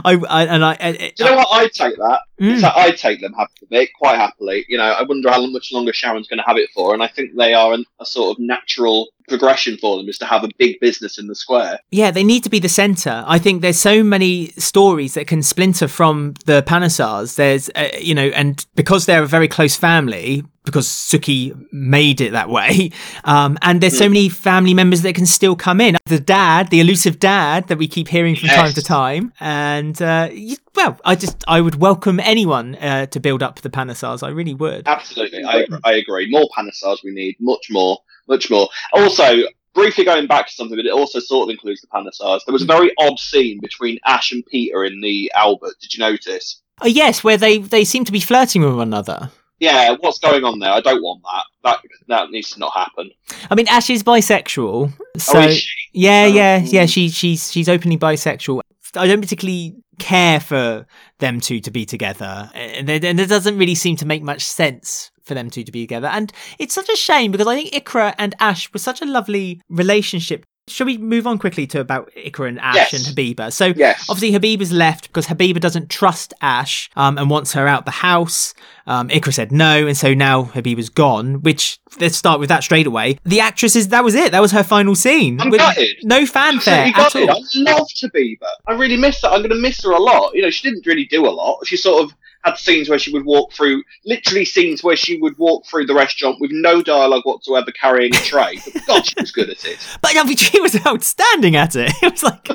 I, I and I, I, Do you know what? I'd take that. Mm. Like I'd take them having it quite happily. You know, I wonder how much longer Sharon's going to have it for, and I think they are an, a sort of natural progression for them is to have a big business in the square. Yeah, they need to be the center. I think there's so many stories that can splinter from the Panesars. There's, uh, you know, and because they're a very close family, because Suki made it that way, um, and there's so many family members that can still come in. The dad, the elusive dad that we keep hearing from time to time, and uh, well, I just I would welcome anyone uh, to build up the Panesars. I really would. Absolutely, I, agree- I agree. More Panesars we need, much more, much more. Also, briefly going back to something, but it also sort of includes the Panesars. There was a very odd scene between Ash and Peter in the Albert. Did you notice? Oh, yes, where they they seem to be flirting with one another. Yeah, what's going on there? I don't want that. That that needs to not happen. I mean, Ash is bisexual, so. oh, is she? Yeah, Oh, yeah, yeah. mm. She she's she's openly bisexual. I don't particularly care for them two to be together, and it, and it doesn't really seem to make much sense for them two to be together. And it's such a shame because I think Iqra and Ash were such a lovely relationship. Shall we move on quickly to about Iqra and Ash Yes. and Habiba? So Yes. obviously Habiba's left because Habiba doesn't trust Ash um, and wants her out the house. Um, Iqra said no, and so now Habiba's gone. Which let's start with that straight away. The actress is that was it. That was her final scene. I'm With gutted. No fanfare at all. I love Habiba. I really miss her. I'm going to miss her a lot. You know, she didn't really do a lot. She sort of had scenes where she would walk through, literally scenes where she would walk through the restaurant with no dialogue whatsoever, carrying a tray. But God, she was good at it. But I mean, she was outstanding at it. It was like,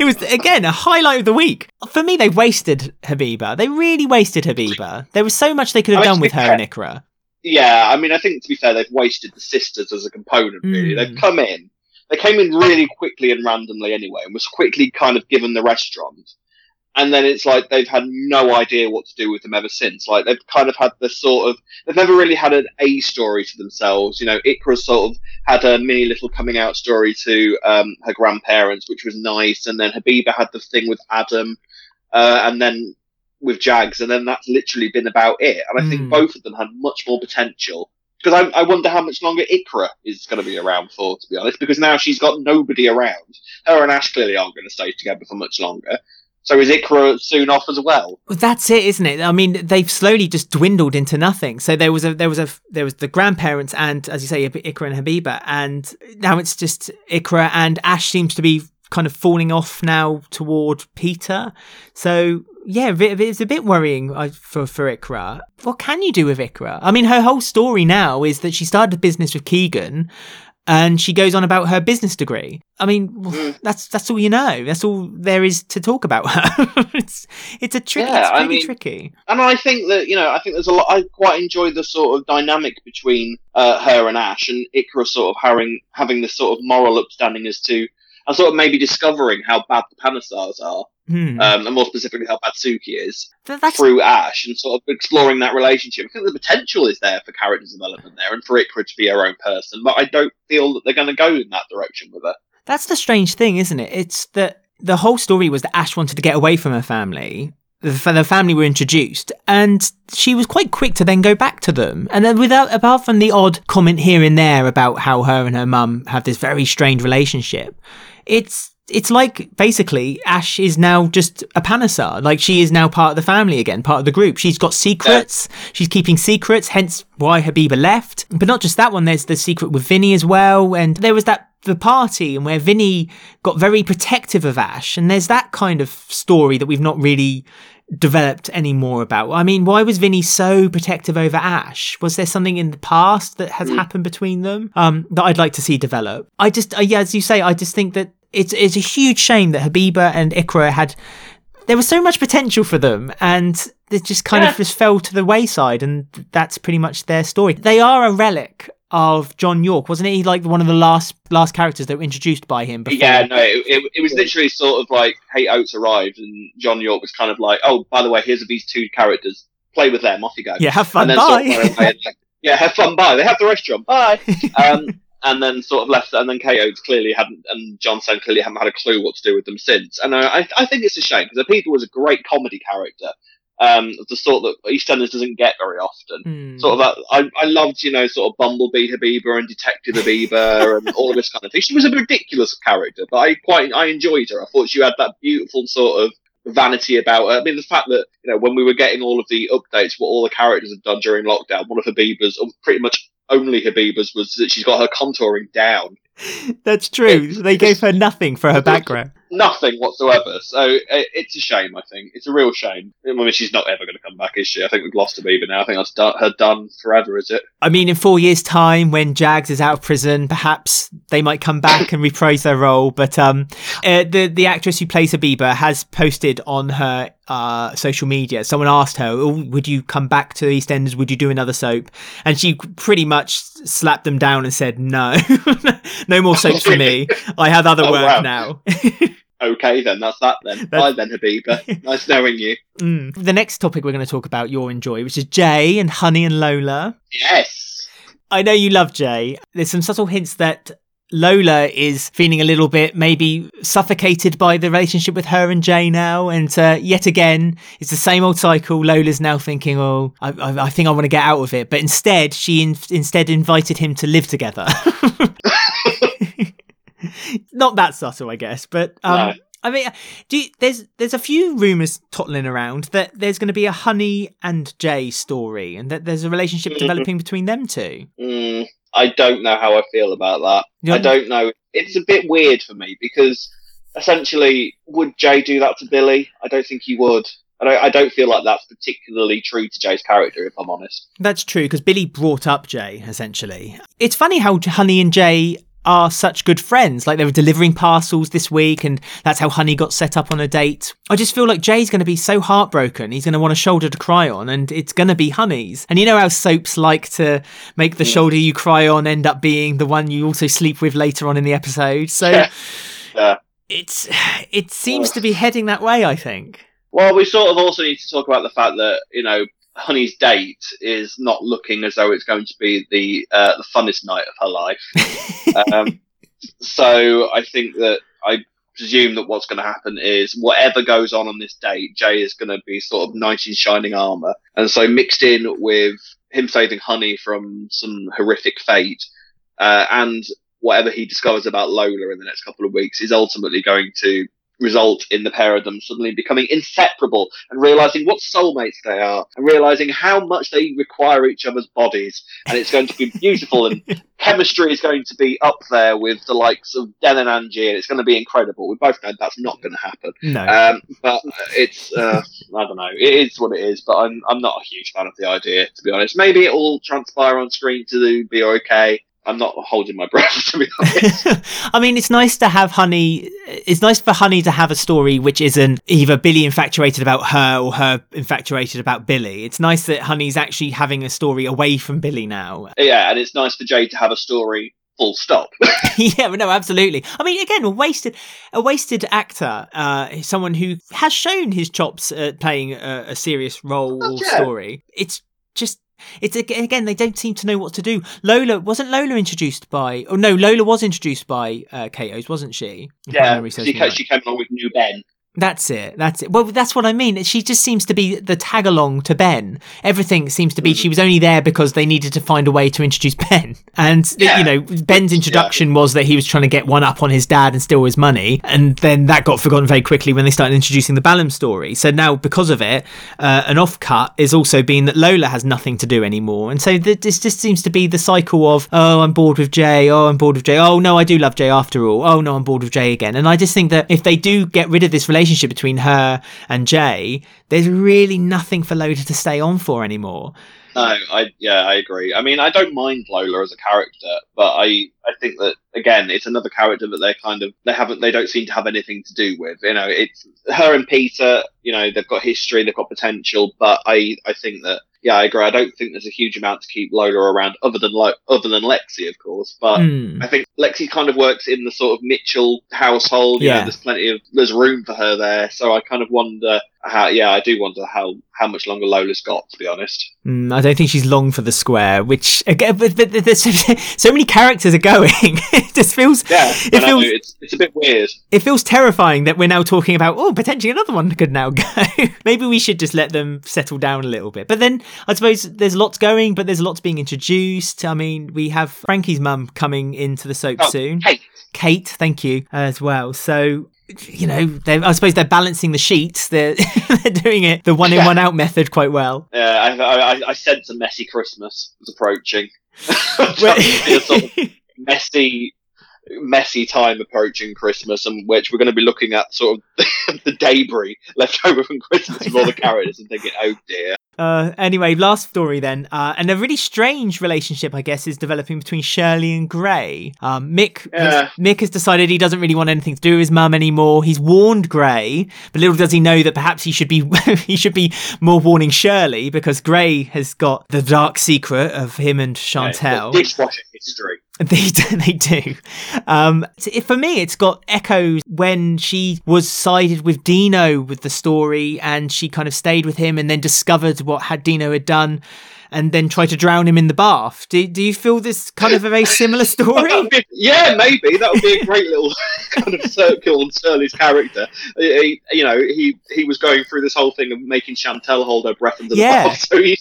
it was again a highlight of the week. For me, they wasted Habiba. They really wasted Habiba. There was so much they could have I done with her and Iqra. Yeah, I mean, I think to be fair, they've wasted the sisters as a component. Really, Mm. they've come in. They came in really quickly and randomly anyway, and was quickly kind of given the restaurant. And then it's like they've had no idea what to do with them ever since. Like they've kind of had this sort of, they've never really had an A story to themselves. You know, Iqra sort of had a mini little coming out story to um, her grandparents, which was nice. And then Habiba had the thing with Adam, uh, and then with Jags, and then that's literally been about it. And I Mm. think both of them had much more potential. Because I, I wonder how much longer Iqra is going to be around for, to be honest. Because now she's got nobody around. Her and Ash clearly aren't going to stay together for much longer. So is Iqra soon off as well? Well, that's it, isn't it? I mean, they've slowly just dwindled into nothing. So there was a, there was a, there was the grandparents and, as you say, Iqra and Habiba, and now it's just Iqra and Ash seems to be kind of falling off now toward Peter. So yeah, it's a bit worrying uh, for for Iqra. What can you do with Iqra? I mean, her whole story now is that she started a business with Keegan. And she goes on about her business degree. I mean, Mm. that's that's all you know. That's all there is to talk about her. it's it's a tricky. Yeah, it's I mean- tricky. And I think that, you know, I think there's a lot, I quite enjoy the sort of dynamic between uh, her and Ash and Iqra sort of having, having this sort of moral upstanding as to, and sort of maybe discovering how bad the Panesars are, Hmm. um, and more specifically how bad Suki is. That's through Ash and sort of exploring that relationship. I think the potential is there for character development there and for Iqra to be her own person, but I don't feel that they're going to go in that direction with her. that's the strange thing, isn't it? It's that the whole story was that Ash wanted to get away from her family. The, family were introduced, and she was quite quick to then go back to them. And then, without apart from the odd comment here and there about how her and her mum have this very strange relationship, it's it's like basically Ash is now just a Panesar. Like she is now part of the family again, part of the group. She's got secrets. She's keeping secrets, hence why Habiba left. But not just that one, there's the secret with Vinny as well. And there was that the party and where Vinny got very protective of Ash. And there's that kind of story that we've not really developed any more about. I mean, why was Vinny so protective over Ash? Was there something in the past that has happened between them um, that I'd like to see develop? I just, uh, yeah, as you say, I just think that it's it's a huge shame that Habiba and Iqra had. There was so much potential for them, and it just kind Yeah. of just fell to the wayside, and that's pretty much their story. They are a relic of John Yorke, wasn't he? Like one of the last last characters that were introduced by him. Before. Yeah, no, it, it, it was literally sort of like Kate Oates arrived, and John Yorke was kind of like, "Oh, by the way, here's these two characters. Play with them. Off you go." Yeah, have fun. Then sort Bye. of and, yeah, have fun. Bye. They have the restaurant. Bye. Um, and then sort of left, and then Kate Oates clearly hadn't, and John Stone clearly hadn't had a clue what to do with them since. And I, I, I think it's a shame because the people was a great comedy character, um, the sort that EastEnders doesn't get very often. Hmm. Sort of, that, I, I loved, you know, sort of Bumblebee Habiba and Detective Habiba and all of this kind of thing. She was a ridiculous character, but I quite, I enjoyed her. I thought she had that beautiful sort of vanity about her. I mean, the fact that you know when we were getting all of the updates, what all the characters have done during lockdown, one of Habiba's, or pretty much only Habiba's, was that she's got her contouring down, That's true. They gave her nothing for her background. Nothing whatsoever. So it, it's a shame. I think it's a real shame. I mean, she's not ever going to come back, is she? I think we've lost Habiba now. I think that's done, her done forever, is it? I mean, in four years' time, when Jags is out of prison, perhaps they might come back and reprise their role. But um, uh, the the actress who plays Abiba has posted on her uh, social media. Someone asked her, oh, "Would you come back to EastEnders? Would you do another soap?" And she pretty much slapped them down and said, "No, no more soaps for me. I have other Oh, work wow. now." Okay, then that's that. Then bye, then Habiba. nice knowing you. Mm. The next topic we're going to talk about, you'll enjoy, which is Jay and Honey and Lola. Yes. I know you love Jay. There's some subtle hints that Lola is feeling a little bit maybe suffocated by the relationship with her and Jay now. And uh, yet again, it's the same old cycle. Lola's now thinking, oh, I, I, I think I want to get out of it. But instead, she in- instead invited him to live together. Not that subtle, I guess. But um, No. I mean, do you, there's there's a few rumors tottling around that there's going to be a Honey and Jay story, and that there's a relationship Mhm. developing between them two. Mm, I don't know how I feel about that. You I don't know. It's a bit weird for me because essentially, would Jay do that to Billy? I don't think he would. I don't, I don't feel like that's particularly true to Jay's character, if I'm honest. That's true because Billy brought up Jay essentially. It's funny how Honey and Jay are such good friends. Like they were delivering parcels this week, and that's how Honey got set up on a date. I just feel like Jay's going to be so heartbroken. He's going to want a shoulder to cry on, and it's going to be Honey's. And you know how soaps like to make the Mm. shoulder you cry on end up being the one you also sleep with later on in the episode. So Yeah. Yeah. it's it seems to be heading that way. I think. Well, we sort of also need to talk about the fact that you know Honey's date is not looking as though it's going to be the uh, the funnest night of her life. um, so I think that I presume that what's going to happen is whatever goes on on this date, Jay is going to be sort of knight in shining armor, and so mixed in with him saving Honey from some horrific fate, uh, and whatever he discovers about Lola in the next couple of weeks is ultimately going to result in the pair of them suddenly becoming inseparable and realizing what soulmates they are and realizing how much they require each other's bodies. And it's going to be beautiful and chemistry is going to be up there with the likes of Den and Angie and it's going to be incredible. We both know that's not going to happen. No. um, but it's uh, I don't know. It is what it is but I'm, I'm not a huge fan of the idea to be honest. Maybe it will transpire on screen to be okay I'm not holding my breath to be honest I mean, it's nice to have Honey. It's nice for Honey to have a story which isn't either Billy infatuated about her or her infatuated about Billy. It's nice that Honey's actually having a story away from Billy now. yeah and it's nice for Jade to have a story full stop yeah, no, absolutely. I mean, again, a wasted, a wasted actor, uh, someone who has shown his chops at playing a, a serious role Oh, or yeah. story. It's. It's again, they don't seem to know what to do. Lola wasn't Lola introduced by? Oh no, Lola was introduced by uh, Kato's, wasn't she? If Yeah, memory she, me ca- right. she came along with New Ben. That's it. That's it. Well, that's what I mean. She just seems to be the tag along to Ben. Everything seems to be she was only there because they needed to find a way to introduce Ben. And Yeah. you know, Ben's introduction was that he was trying to get one up on his dad and steal his money, and then that got forgotten very quickly when they started introducing the Ballum story. So now, because of it, uh, an off cut is also being that Lola has nothing to do anymore, and so th- this just seems to be the cycle of oh, I'm bored with Jay. Oh, I'm bored with Jay. Oh no, I do love Jay after all. Oh no, I'm bored with Jay again. And I just think that if they do get rid of this relationship between her and Jay, there's really nothing for Lola to stay on for anymore. No, I yeah, I agree. I mean, I don't mind Lola as a character, but I I think that again, it's another character that they're kind of they haven't they don't seem to have anything to do with. You know, it's her and Peter. You know, they've got history, they've got potential, but I I think that yeah, I agree. I don't think there's a huge amount to keep Lola around, other than Lo- other than Lexi, of course. But Mm. I think Lexi kind of works in the sort of Mitchell household. You know, Yeah. there's plenty of there's room for her there. So I kind of wonder how. Yeah, I do wonder how how much longer Lola's got. To be honest. Mm, I don't think she's long for the square, which again, but, but there's so, so many characters are going. it just feels Yeah, It I know, feels- it's it's a bit weird. it feels terrifying that we're now talking about oh potentially another one could now go. Maybe we should just let them settle down a little bit. But then I suppose there's lots going, but there's lots being introduced. I mean, we have Frankie's mum coming into the soap Oh, soon. Hey, Kate, thank you as well. So you know, I suppose they're balancing the sheets. They're they're doing it the one in one out method quite well. Yeah, I, I I sense a messy Christmas is approaching. Well- sort of messy messy time approaching Christmas, and which we're going to be looking at sort of the debris left over from Christmas with all the characters and thinking, oh dear. Uh, anyway, last story then, uh, and a really strange relationship, I guess, is developing between Shirley and Gray. Um, Mick, Yeah. Mick has decided he doesn't really want anything to do with his mum anymore. He's warned Gray, but little does he know that perhaps he should be he should be more warning Shirley because Gray has got the dark secret of him and Chantelle. Yeah, dishwasher history. They do, they do. Um, for me, it's got echoes when she was sided with Dino with the story, and she kind of stayed with him, and then discovered what had Dino had done, and then try to drown him in the bath. Do do you feel this kind of a very similar story? would be- yeah, maybe that would be a great little kind of circle on Shirley's character. He, you know, he he was going through this whole thing of making Chantelle hold her breath under the Yeah. bath, so he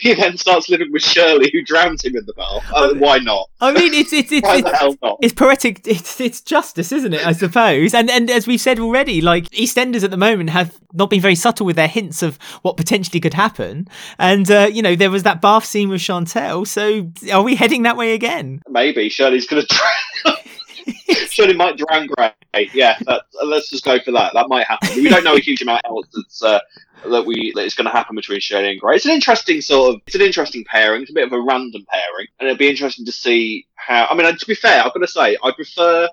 he then starts living with Shirley, who drowns him in the bath. Uh, why not? I mean, it's it's it's. It's the hell not? it's poetic. It's it's justice, isn't it? I suppose. And and as we've said already, like EastEnders at the moment have not been very subtle with their hints of what potentially could happen. And uh, you know, there was that bath scene with Chantelle. So are we heading that way again? Maybe Shirley's going to drown. Shirley might drown Gray. Yeah, that, let's just go for that. That might happen. We don't know a huge amount else that's uh, that we that is going to happen between Shirley and Gray. It's an interesting sort of. It's an interesting pairing. It's a bit of a random pairing, and it'll be interesting to see how. I mean, to be fair, I've got to say, I prefer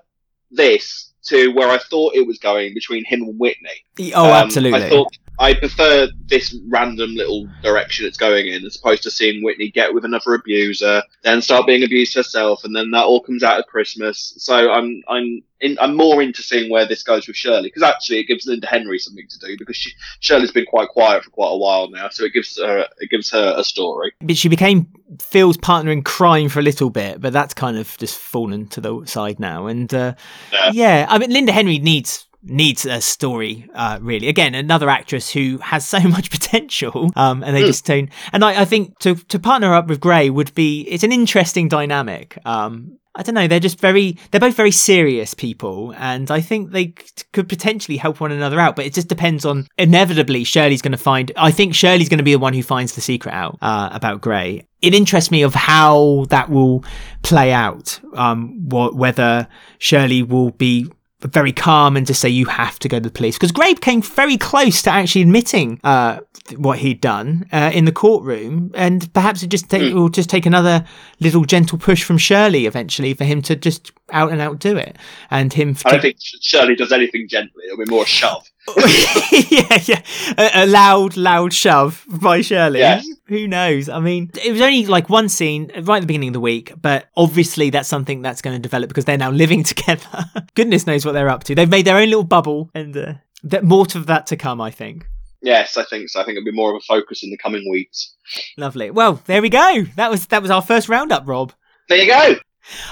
this to where I thought it was going between him and Whitney. Oh, Um, absolutely. I thought I prefer this random little direction it's going in, as opposed to seeing Whitney get with another abuser, then start being abused herself, and then that all comes out at Christmas. So I'm I'm in, I'm more into seeing where this goes with Shirley, because actually it gives Linda Henry something to do, because she, Shirley's been quite quiet for quite a while now, so it gives her it gives her a story. but she became Phil's partner in crime for a little bit, but that's kind of just fallen to the side now. And uh, Yeah. yeah, I mean, Linda Henry needs needs a story uh really again another actress who has so much potential um and they Mm. just don't and I, I think to to partner up with gray would be it's an interesting dynamic um I don't know. They're just very. They're both very serious people, and I think they c- could potentially help one another out. But it just depends on. Inevitably, Shirley's going to find. I think Shirley's going to be the one who finds the secret out uh, about Gray. It interests me of how that will play out. Um, wh- whether Shirley will be very calm and just say you have to go to the police. Because Gray came very close to actually admitting uh, what he'd done uh, in the courtroom, and perhaps it just take, it will just take another little gentle push from Shirley eventually for him to just out and out do it, and him. I don't think Shirley does anything gently; it'll be more a shove. yeah, yeah, a, a loud, loud shove by Shirley. Yes. Who knows? I mean, it was only like one scene right at the beginning of the week, but obviously that's something that's going to develop because they're now living together. Goodness knows what they're up to. They've made their own little bubble, and uh, that more of that to come. I think. Yes, I think so. I think it'll be more of a focus in the coming weeks. Lovely. Well, there we go. That was that was our first roundup, Rob. There you go.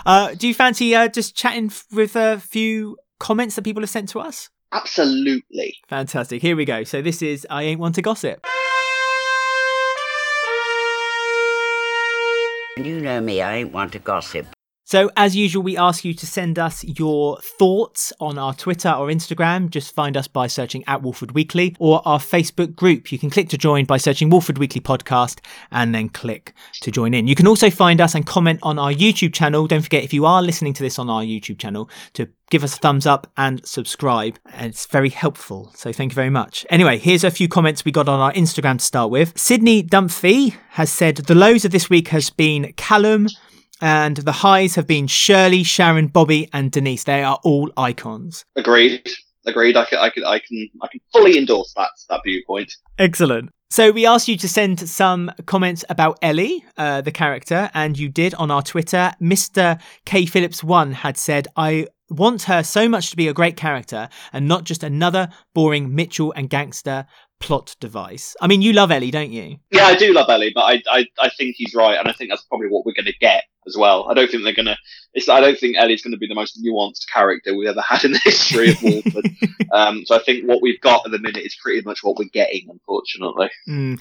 Uh, do you fancy uh, just chatting with a few comments that people have sent to us? Absolutely. Fantastic. Here we go. So this is I ain't one to gossip. You know me, I ain't one to gossip. So, as usual, we ask you to send us your thoughts on our Twitter or Instagram. Just find us by searching at Walford Weekly or our Facebook group. You can click to join by searching Walford Weekly Podcast and then click to join in. You can also find us and comment on our YouTube channel. Don't forget, if you are listening to this on our YouTube channel, to give us a thumbs up and subscribe. It's very helpful. So, thank you very much. Anyway, here's a few comments we got on our Instagram to start with. Sydney Dumphy has said the lows of this week has been Callum and the highs have been Shirley, Sharon, Bobby, and Denise. They are all icons. Agreed. Agreed. I can, I can, I can, I can fully endorse that that viewpoint. Excellent. So we asked you to send some comments about Ellie, uh, the character, and you did on our Twitter. Mr. K Phillips one had said, "I want her so much to be a great character and not just another boring Mitchell and gangster plot device." I mean, you love Ellie, don't you? Yeah, I do love Ellie, but I, I, I think he's right, and I think that's probably what we're going to get as well. I don't think they're going to. It's. I don't think Ellie's going to be the most nuanced character we've ever had in the history of Walford. um, so I think what we've got at the minute is pretty much what we're getting, unfortunately. Mm.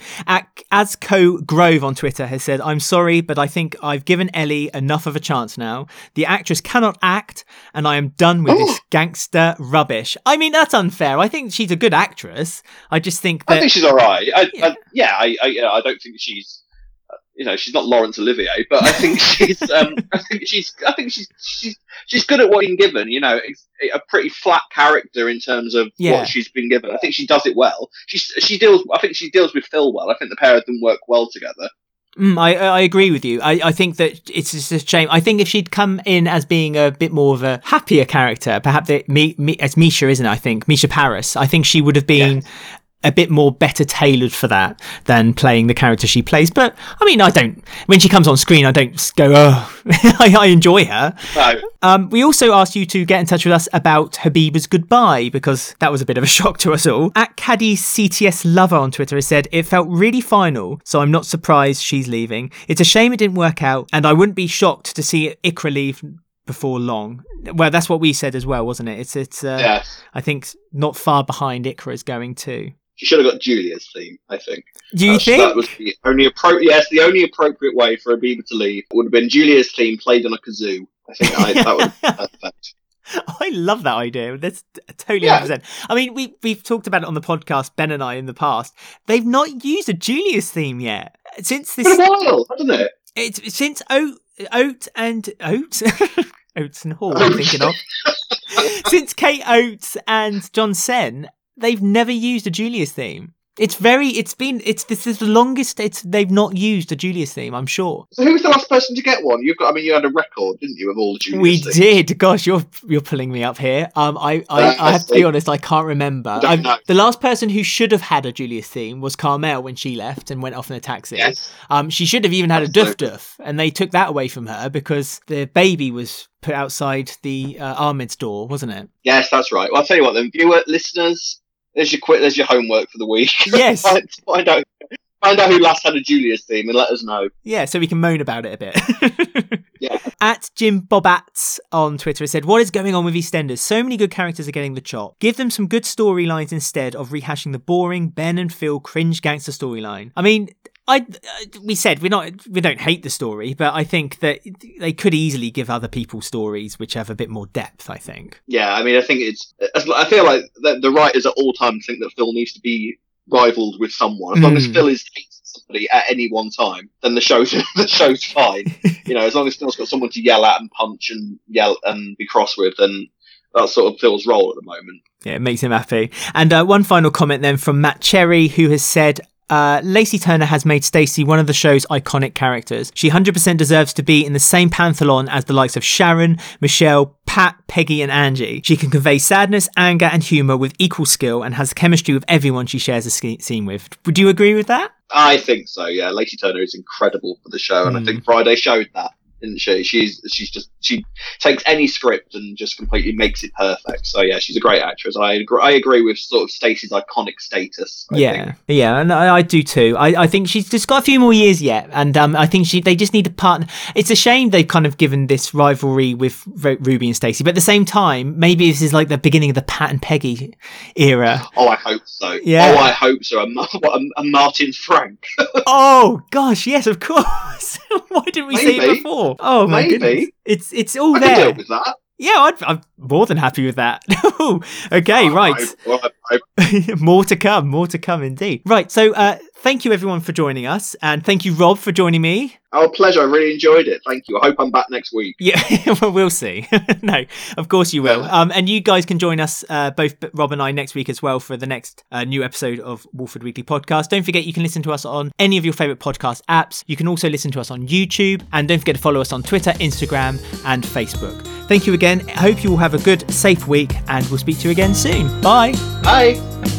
Asco Grove on Twitter has said, "I'm sorry, but I think I've given Ellie enough of a chance now. The actress cannot act, and I am done with this gangster rubbish. I mean, that's unfair. I think she's a good actress. I just think that I think she's all right. I, Yeah. I, yeah, I, I, I don't think she's. You know, she's not Laurence Olivier, but I think she's. Um, I think she's. I think she's. She's. She's good at what being given. You know, a pretty flat character in terms of Yeah. what she's been given. I think she does it well. She she deals. I think she deals with Phil well. I think the pair of them work well together. Mm, I I agree with you. I, I think that it's just a shame. I think if she'd come in as being a bit more of a happier character, perhaps it, me, me, it's Misha, isn't it? I think Misha Paris. I think she would have been a bit more better tailored for that than playing the character she plays. But I mean, I don't. When she comes on screen, I don't go, oh, I, I enjoy her. No, Um, we also asked you to get in touch with us about Habiba's goodbye because that was a bit of a shock to us all. At Caddy CTS Lover on Twitter has said it felt really final, so I'm not surprised she's leaving. It's a shame it didn't work out, and I wouldn't be shocked to see Iqra leave before long. Well, that's what we said as well, wasn't it? It's it's. Uh, yeah, I think not far behind Iqra is going too. She should have got Julia's theme. I think. Do you That's- think? that was the only appropriate? Yes, the only appropriate way for Abiba to leave would have been Julia's theme played on a kazoo. I think I, that would have been perfect. I love that idea. That's totally Yeah. 100%. I mean, we, we've talked about it on the podcast, Ben and I, in the past. They've not used a Julia's theme yet. Since It's been this, a while, hasn't it? it's since Oat, Oat and Oat, Oates and Hall, I'm thinking of. since Kate Oates and Jon Sen, they've never used a Julia's theme. It's very, it's been, it's, this is the longest it's, they've not used a Julia's theme, I'm sure. So who was the last person to get one? You've got. I mean, you had a record, didn't you, of all the Julia's We themes? did. Gosh, you're you're pulling me up here. Um, I I, Uh, I have to be honest. I can't remember. I'm- know. the last person who should have had a Julia's theme was Carmel when she left and went off in a taxi. Yes. Um, she should have even had a duff duff, and they took that away from her because the baby was put outside the uh, Ahmed's door, wasn't it? Yes, that's right. Well, I'll tell you what, then, viewer, listeners, there's your quit. There's your homework for the week. Yes. find, find out. Find out who last had a Julia's theme and let us know. Yeah, so we can moan about it a bit. Yeah. At Jim Bobats on Twitter said, What is going on with EastEnders? So many good characters are getting the chop. Give them some good storylines instead of rehashing the boring Ben and Phil cringe gangster storyline. I mean, I uh, we said we're not we don't hate the story, but I think that they could easily give other people stories which have a bit more depth. I think. Yeah, I mean, I think it's. I feel like the, the writers at all times think that Phil needs to be rivaled with someone. As long as Mm. Phil is somebody at any one time, then the show's the show's fine. you know, as long as Phil's got someone to yell at and punch and yell and be cross with, then that's sort of Phil's role at the moment. Yeah, it makes him happy. And uh, one final comment then from Matt Cherry, who has said. Uh, Lacey Turner has made Stacey one of the show's iconic characters. She 100% deserves to be in the same pantheon as the likes of Sharon, Michelle, Pat, Peggy, and Angie. She can convey sadness, anger, and humour with equal skill and has chemistry with everyone she shares a scene with. Would you agree with that? I think so. Yeah, Lacey Turner is incredible for the show, and I Mm. think Friday showed that, didn't she? She's she's just she takes any script and just completely makes it perfect. So yeah, she's a great actress. I agree, I agree with sort of Stacey's iconic status. I yeah, think. yeah, and I, I do too. I, I think she's just got a few more years yet, and um, I think she they just need a partner. It's a shame they've kind of given this rivalry with Ru- Ruby and Stacey, but at the same time, maybe this is like the beginning of the Pat and Peggy era. Oh, I hope so. Yeah. Oh, I hope so. A, what, a, a Martin Frank. oh gosh, yes, of course. Why didn't we see it Maybe. Oh my Maybe. goodness, it's it's all I can there. deal with that. Yeah, I'd, I'm more than happy with that. okay, Oh, right. I- well, I- more to come, more to come indeed. Right, so uh, thank you everyone for joining us, and thank you, Rob, for joining me. Oh, pleasure. I really enjoyed it. Thank you. I hope I'm back next week. Yeah, well, we'll see. no, of course you will. Yeah. Um, and you guys can join us, uh, both Rob and I, next week as well for the next uh, new episode of Walford Weekly Podcast. Don't forget you can listen to us on any of your favorite podcast apps. You can also listen to us on YouTube, and don't forget to follow us on Twitter, Instagram, and Facebook. Thank you again. I hope you will have a good, safe week, and we'll speak to you again soon. Bye. Bye.